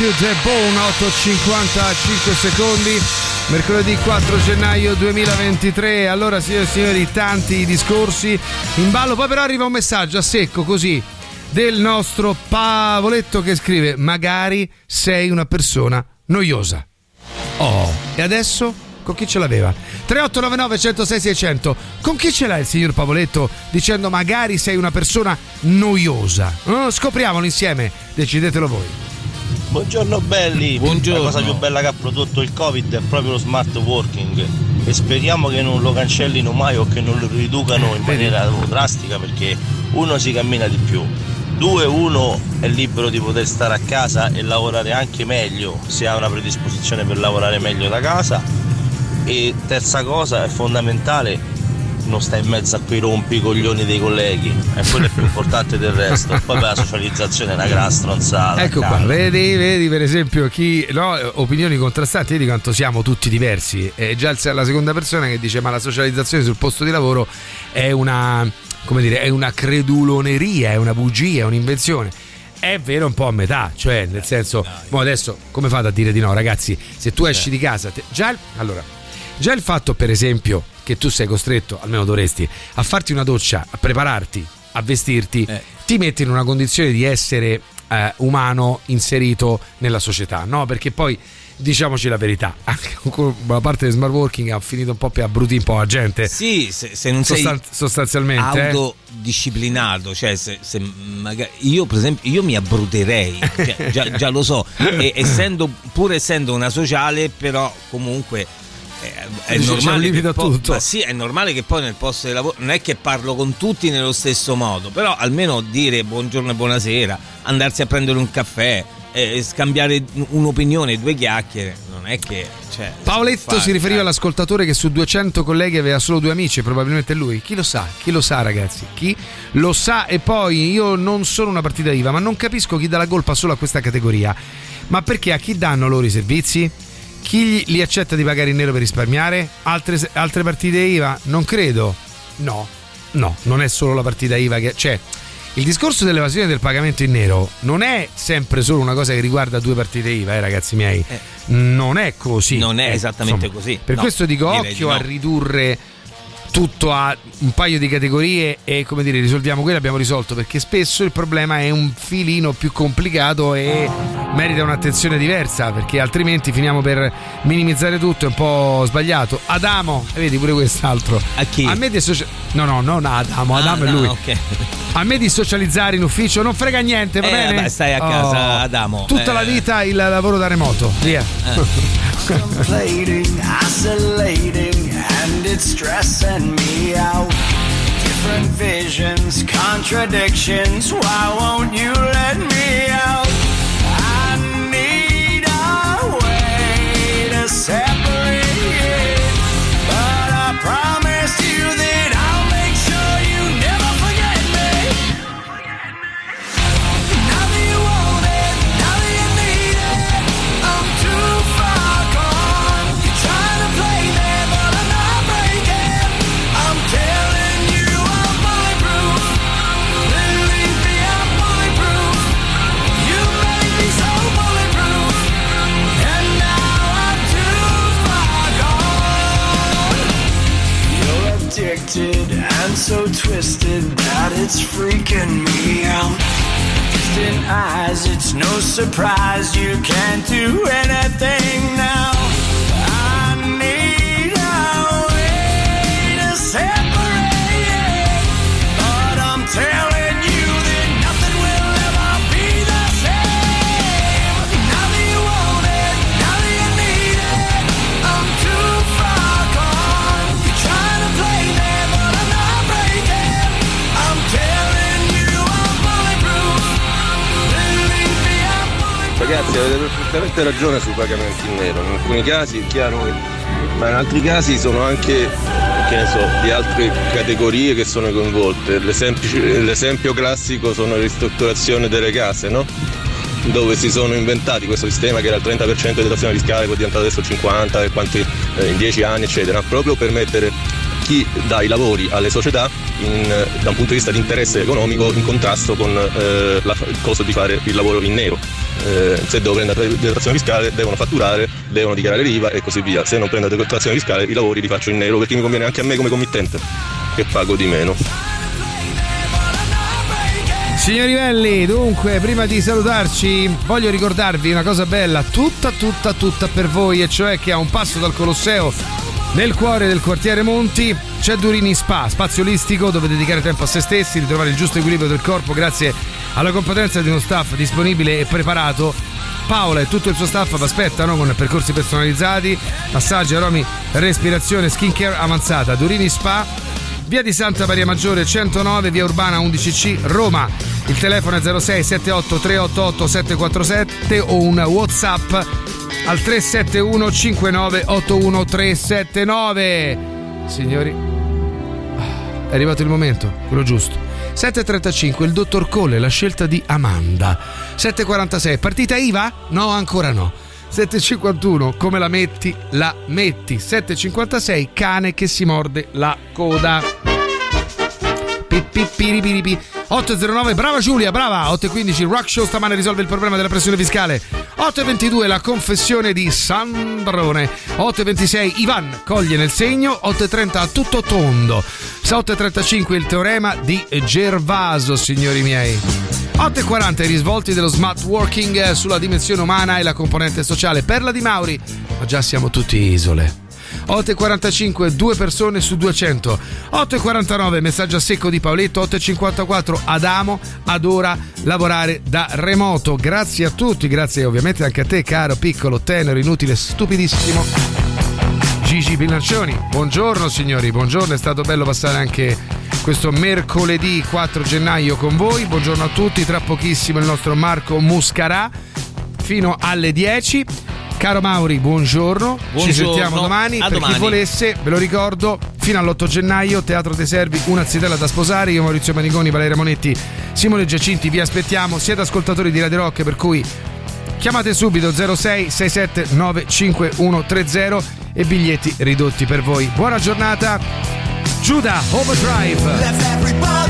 To the Bone, 8.55 secondi, mercoledì 4 gennaio 2023. Allora, signore e signori, tanti discorsi in ballo, poi però arriva un messaggio a secco così del nostro Pavoletto che scrive: Magari sei una persona noiosa. Oh, e adesso con chi ce l'aveva? 3899 106 600. Con chi ce l'ha il signor Pavoletto dicendo magari sei una persona noiosa? Eh, scopriamolo insieme, decidetelo voi. Buongiorno belli, Buongiorno. la cosa più bella che ha prodotto il Covid è proprio lo smart working. E speriamo che non lo cancellino mai o che non lo riducano in maniera drastica perché uno si cammina di più, due uno è libero di poter stare a casa e lavorare anche meglio se ha una predisposizione per lavorare meglio da casa. E terza cosa è fondamentale non sta in mezzo a quei rompicoglioni dei colleghi, è quello è più importante del resto, poi la socializzazione è una gran stronzata. Ecco qua, vedi, vedi per esempio chi no, opinioni contrastanti, vedi quanto siamo tutti diversi. È già la seconda persona che dice: Ma la socializzazione sul posto di lavoro è una come dire, è una creduloneria, è una bugia, è un'invenzione. È vero un po' a metà, cioè nel senso, mo adesso come fate a dire di no, ragazzi? Se tu esci di casa, te- già allora, già il fatto per esempio che tu sei costretto, almeno dovresti, a farti una doccia, a prepararti, a vestirti, ti metti in una condizione di essere eh, umano inserito nella società, no? Perché poi diciamoci la verità, anche la parte del smart working ha finito un po' per abbrutire un po' la gente. Sì, se, se non sei Sostan- sostanzialmente. eh. autodisciplinato, cioè se, se magari io per esempio io mi abbruterei, cioè, già, già lo so, e, essendo, pur essendo una sociale, però comunque eh, è un normale che poi- ma sì, è normale che poi nel posto di lavoro non è che parlo con tutti nello stesso modo, però almeno dire buongiorno e buonasera, andarsi a prendere un caffè, eh, scambiare un'opinione, due chiacchiere, non è che cioè, Paoletto fare, si riferiva dai. all'ascoltatore che su 200 colleghi aveva solo due amici, probabilmente lui. Chi lo sa? Chi lo sa, ragazzi? Chi lo sa? E poi io non sono una partita IVA, ma non capisco chi dà la colpa solo a questa categoria. Ma perché a chi danno loro i servizi? Chi li accetta di pagare in nero per risparmiare? Altre, altre partite IVA? Non credo. No, no, non è solo la partita IVA che c'è. Il discorso dell'evasione del pagamento in nero non è sempre solo una cosa che riguarda due partite IVA, eh, ragazzi miei. Non è così. Non è Eh, esattamente insomma, così. Per No, questo dico occhio di a no. ridurre tutto a un paio di categorie e come dire risolviamo quello abbiamo risolto perché spesso il problema è un filino più complicato e merita un'attenzione diversa perché altrimenti finiamo per minimizzare tutto è un po' sbagliato Adamo e vedi pure quest'altro a chi? a me di socia- no no non Adamo Ah, Adamo è no, lui ok. a me di socializzare in ufficio non frega niente va Eh, bene vabbè, stai a casa, Adamo. tutta Eh. la vita il lavoro da remoto via contemplating, isolating, and it's stressing me out. Different visions, contradictions. Why won't you let me out? So twisted that it's freaking me out. Distant eyes, it's no surprise you can't do anything now. Avete perfettamente ragione sui pagamenti in nero. In alcuni casi è chiaro. Ma in altri casi sono anche, che ne so, di altre categorie che sono coinvolte. L'esempio, l'esempio classico sono le ristrutturazioni delle case, no? Dove si sono inventati questo sistema che era il 30% di detrazione fiscale, poi è diventato adesso il 50% e quanti, eh, in 10 anni, eccetera, proprio per mettere chi dà i lavori alle società in, da un punto di vista di interesse economico in contrasto con eh, la- il costo di fare il lavoro in nero. Eh, se devo prendere detrazione fiscale devono fatturare, devono dichiarare l'IVA e così via. Se non prendo detrazione fiscale i lavori li faccio in nero perché mi conviene anche a me come committente che pago di meno. Signori belli, dunque, prima di salutarci, voglio ricordarvi una cosa bella, tutta, tutta, tutta per voi, e cioè che a un passo dal Colosseo, nel cuore del quartiere Monti, c'è Durini Spa, spazio olistico dove dedicare tempo a se stessi, ritrovare il giusto equilibrio del corpo grazie alla competenza di uno staff disponibile e preparato. Paola e tutto il suo staff vi aspettano con percorsi personalizzati, massaggi, aromi, respirazione, skincare avanzata. Durini Spa, via di Santa Maria Maggiore 109, via Urbana 11C, Roma. Il telefono è 06 78 388 747 o un WhatsApp al 371 5981 379. Signori, è arrivato il momento, quello giusto. 7.35, il dottor Cole, la scelta di Amanda. 7.46, partita IVA? No, ancora no. 7.51, come la metti? La metti. 7.56, cane che si morde la coda. Pipipiripiripi. 8.09, brava Giulia, brava. 8.15, Rock Show stamane risolve il problema della pressione fiscale. 8.22, la confessione di Sandrone. 8.26, Ivan coglie nel segno. 8.30, a tutto tondo. 8.35, il teorema di Gervaso, signori miei. 8.40 i risvolti dello smart working sulla dimensione umana e la componente sociale. Perla di Mauri, ma già siamo tutti isole. 8.45 due persone su 200 8.49 messaggio a secco di Paoletto 8.54 Adamo adora lavorare da remoto grazie a tutti grazie ovviamente anche a te caro piccolo tenero inutile stupidissimo Gigi Pinaccioni buongiorno signori buongiorno è stato bello passare anche questo mercoledì 4 gennaio con voi buongiorno a tutti tra pochissimo il nostro Marco Muscarà fino alle 10 Caro Mauri, buongiorno. Ci Buongiorno. sentiamo domani. A per domani. chi volesse, ve lo ricordo, fino all'8 gennaio, Teatro dei Servi, una zitella da sposare. Io, Maurizio Maniconi, Valeria Monetti, Simone Giacinti, vi aspettiamo. Siete ascoltatori di Radio Rock, per cui chiamate subito 06 67 95130 e biglietti ridotti per voi. Buona giornata. Giuda Overdrive.